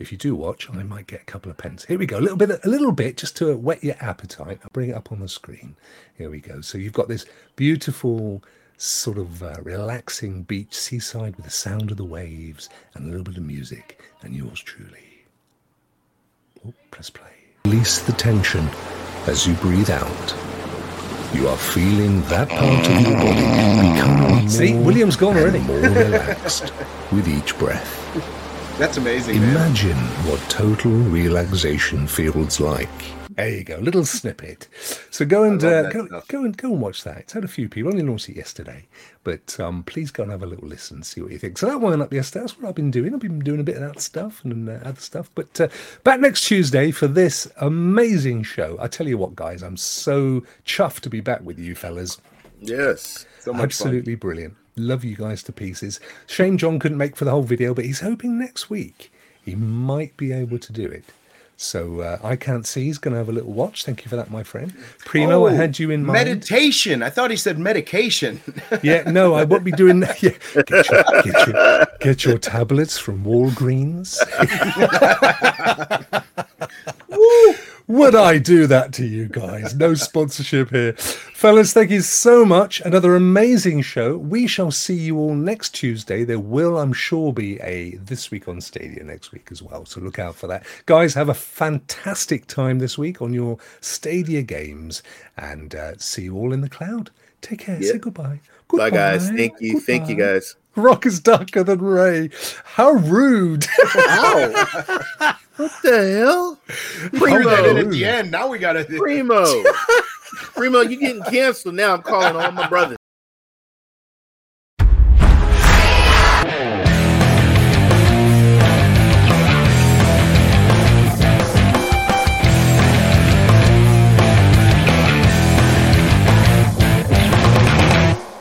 if you do watch, I might get a couple of pence. Here we go, a little bit, a little bit, just to whet your appetite. I'll bring it up on the screen. Here we go. So you've got this beautiful, sort of uh, relaxing beach, seaside with the sound of the waves and a little bit of music, and yours truly. Oh, press play. Release the tension as you breathe out. You are feeling that part of your body become mm. more See, William's gone already. more relaxed with each breath. That's amazing, man. Imagine what total relaxation feels like. There you go, little snippet. So go and uh, go, stuff. go and go and watch that. It's had a few people. I only launched it yesterday, but um, please go and have a little listen, see what you think. So that went up yesterday. That's what I've been doing. I've been doing a bit of that stuff and uh, other stuff. But uh, back next Tuesday for this amazing show. I tell you what, guys, I'm so chuffed to be back with you, fellas. Yes. So much Absolutely brilliant. Love you guys to pieces. Shame John couldn't make for the whole video, but he's hoping next week he might be able to do it. So uh, I can't see. He's going to have a little watch. Thank you for that, my friend. Primo, I Oh, had you in mind. Meditation. I thought he said medication. yeah, no, I won't be doing that. Yeah. <laughs> Get, your, get, your, get your tablets from Walgreens. <laughs> <laughs> Would I do that to you guys? No sponsorship here. Fellas, thank you so much. Another amazing show. We shall see you all next Tuesday. There will, I'm sure, be a This Week on Stadia next week as well. So look out for that. Guys, have a fantastic time this week on your Stadia games and uh, see you all in the cloud. Take care. Yeah. Say goodbye. Bye, guys. Thank you. Thank you, guys. Rock is darker than Ray. How rude. Ow. <laughs> what the hell? Threw that in at the end. Now we got to. Primo. <laughs> Primo, you getting canceled now. I'm calling all my brothers.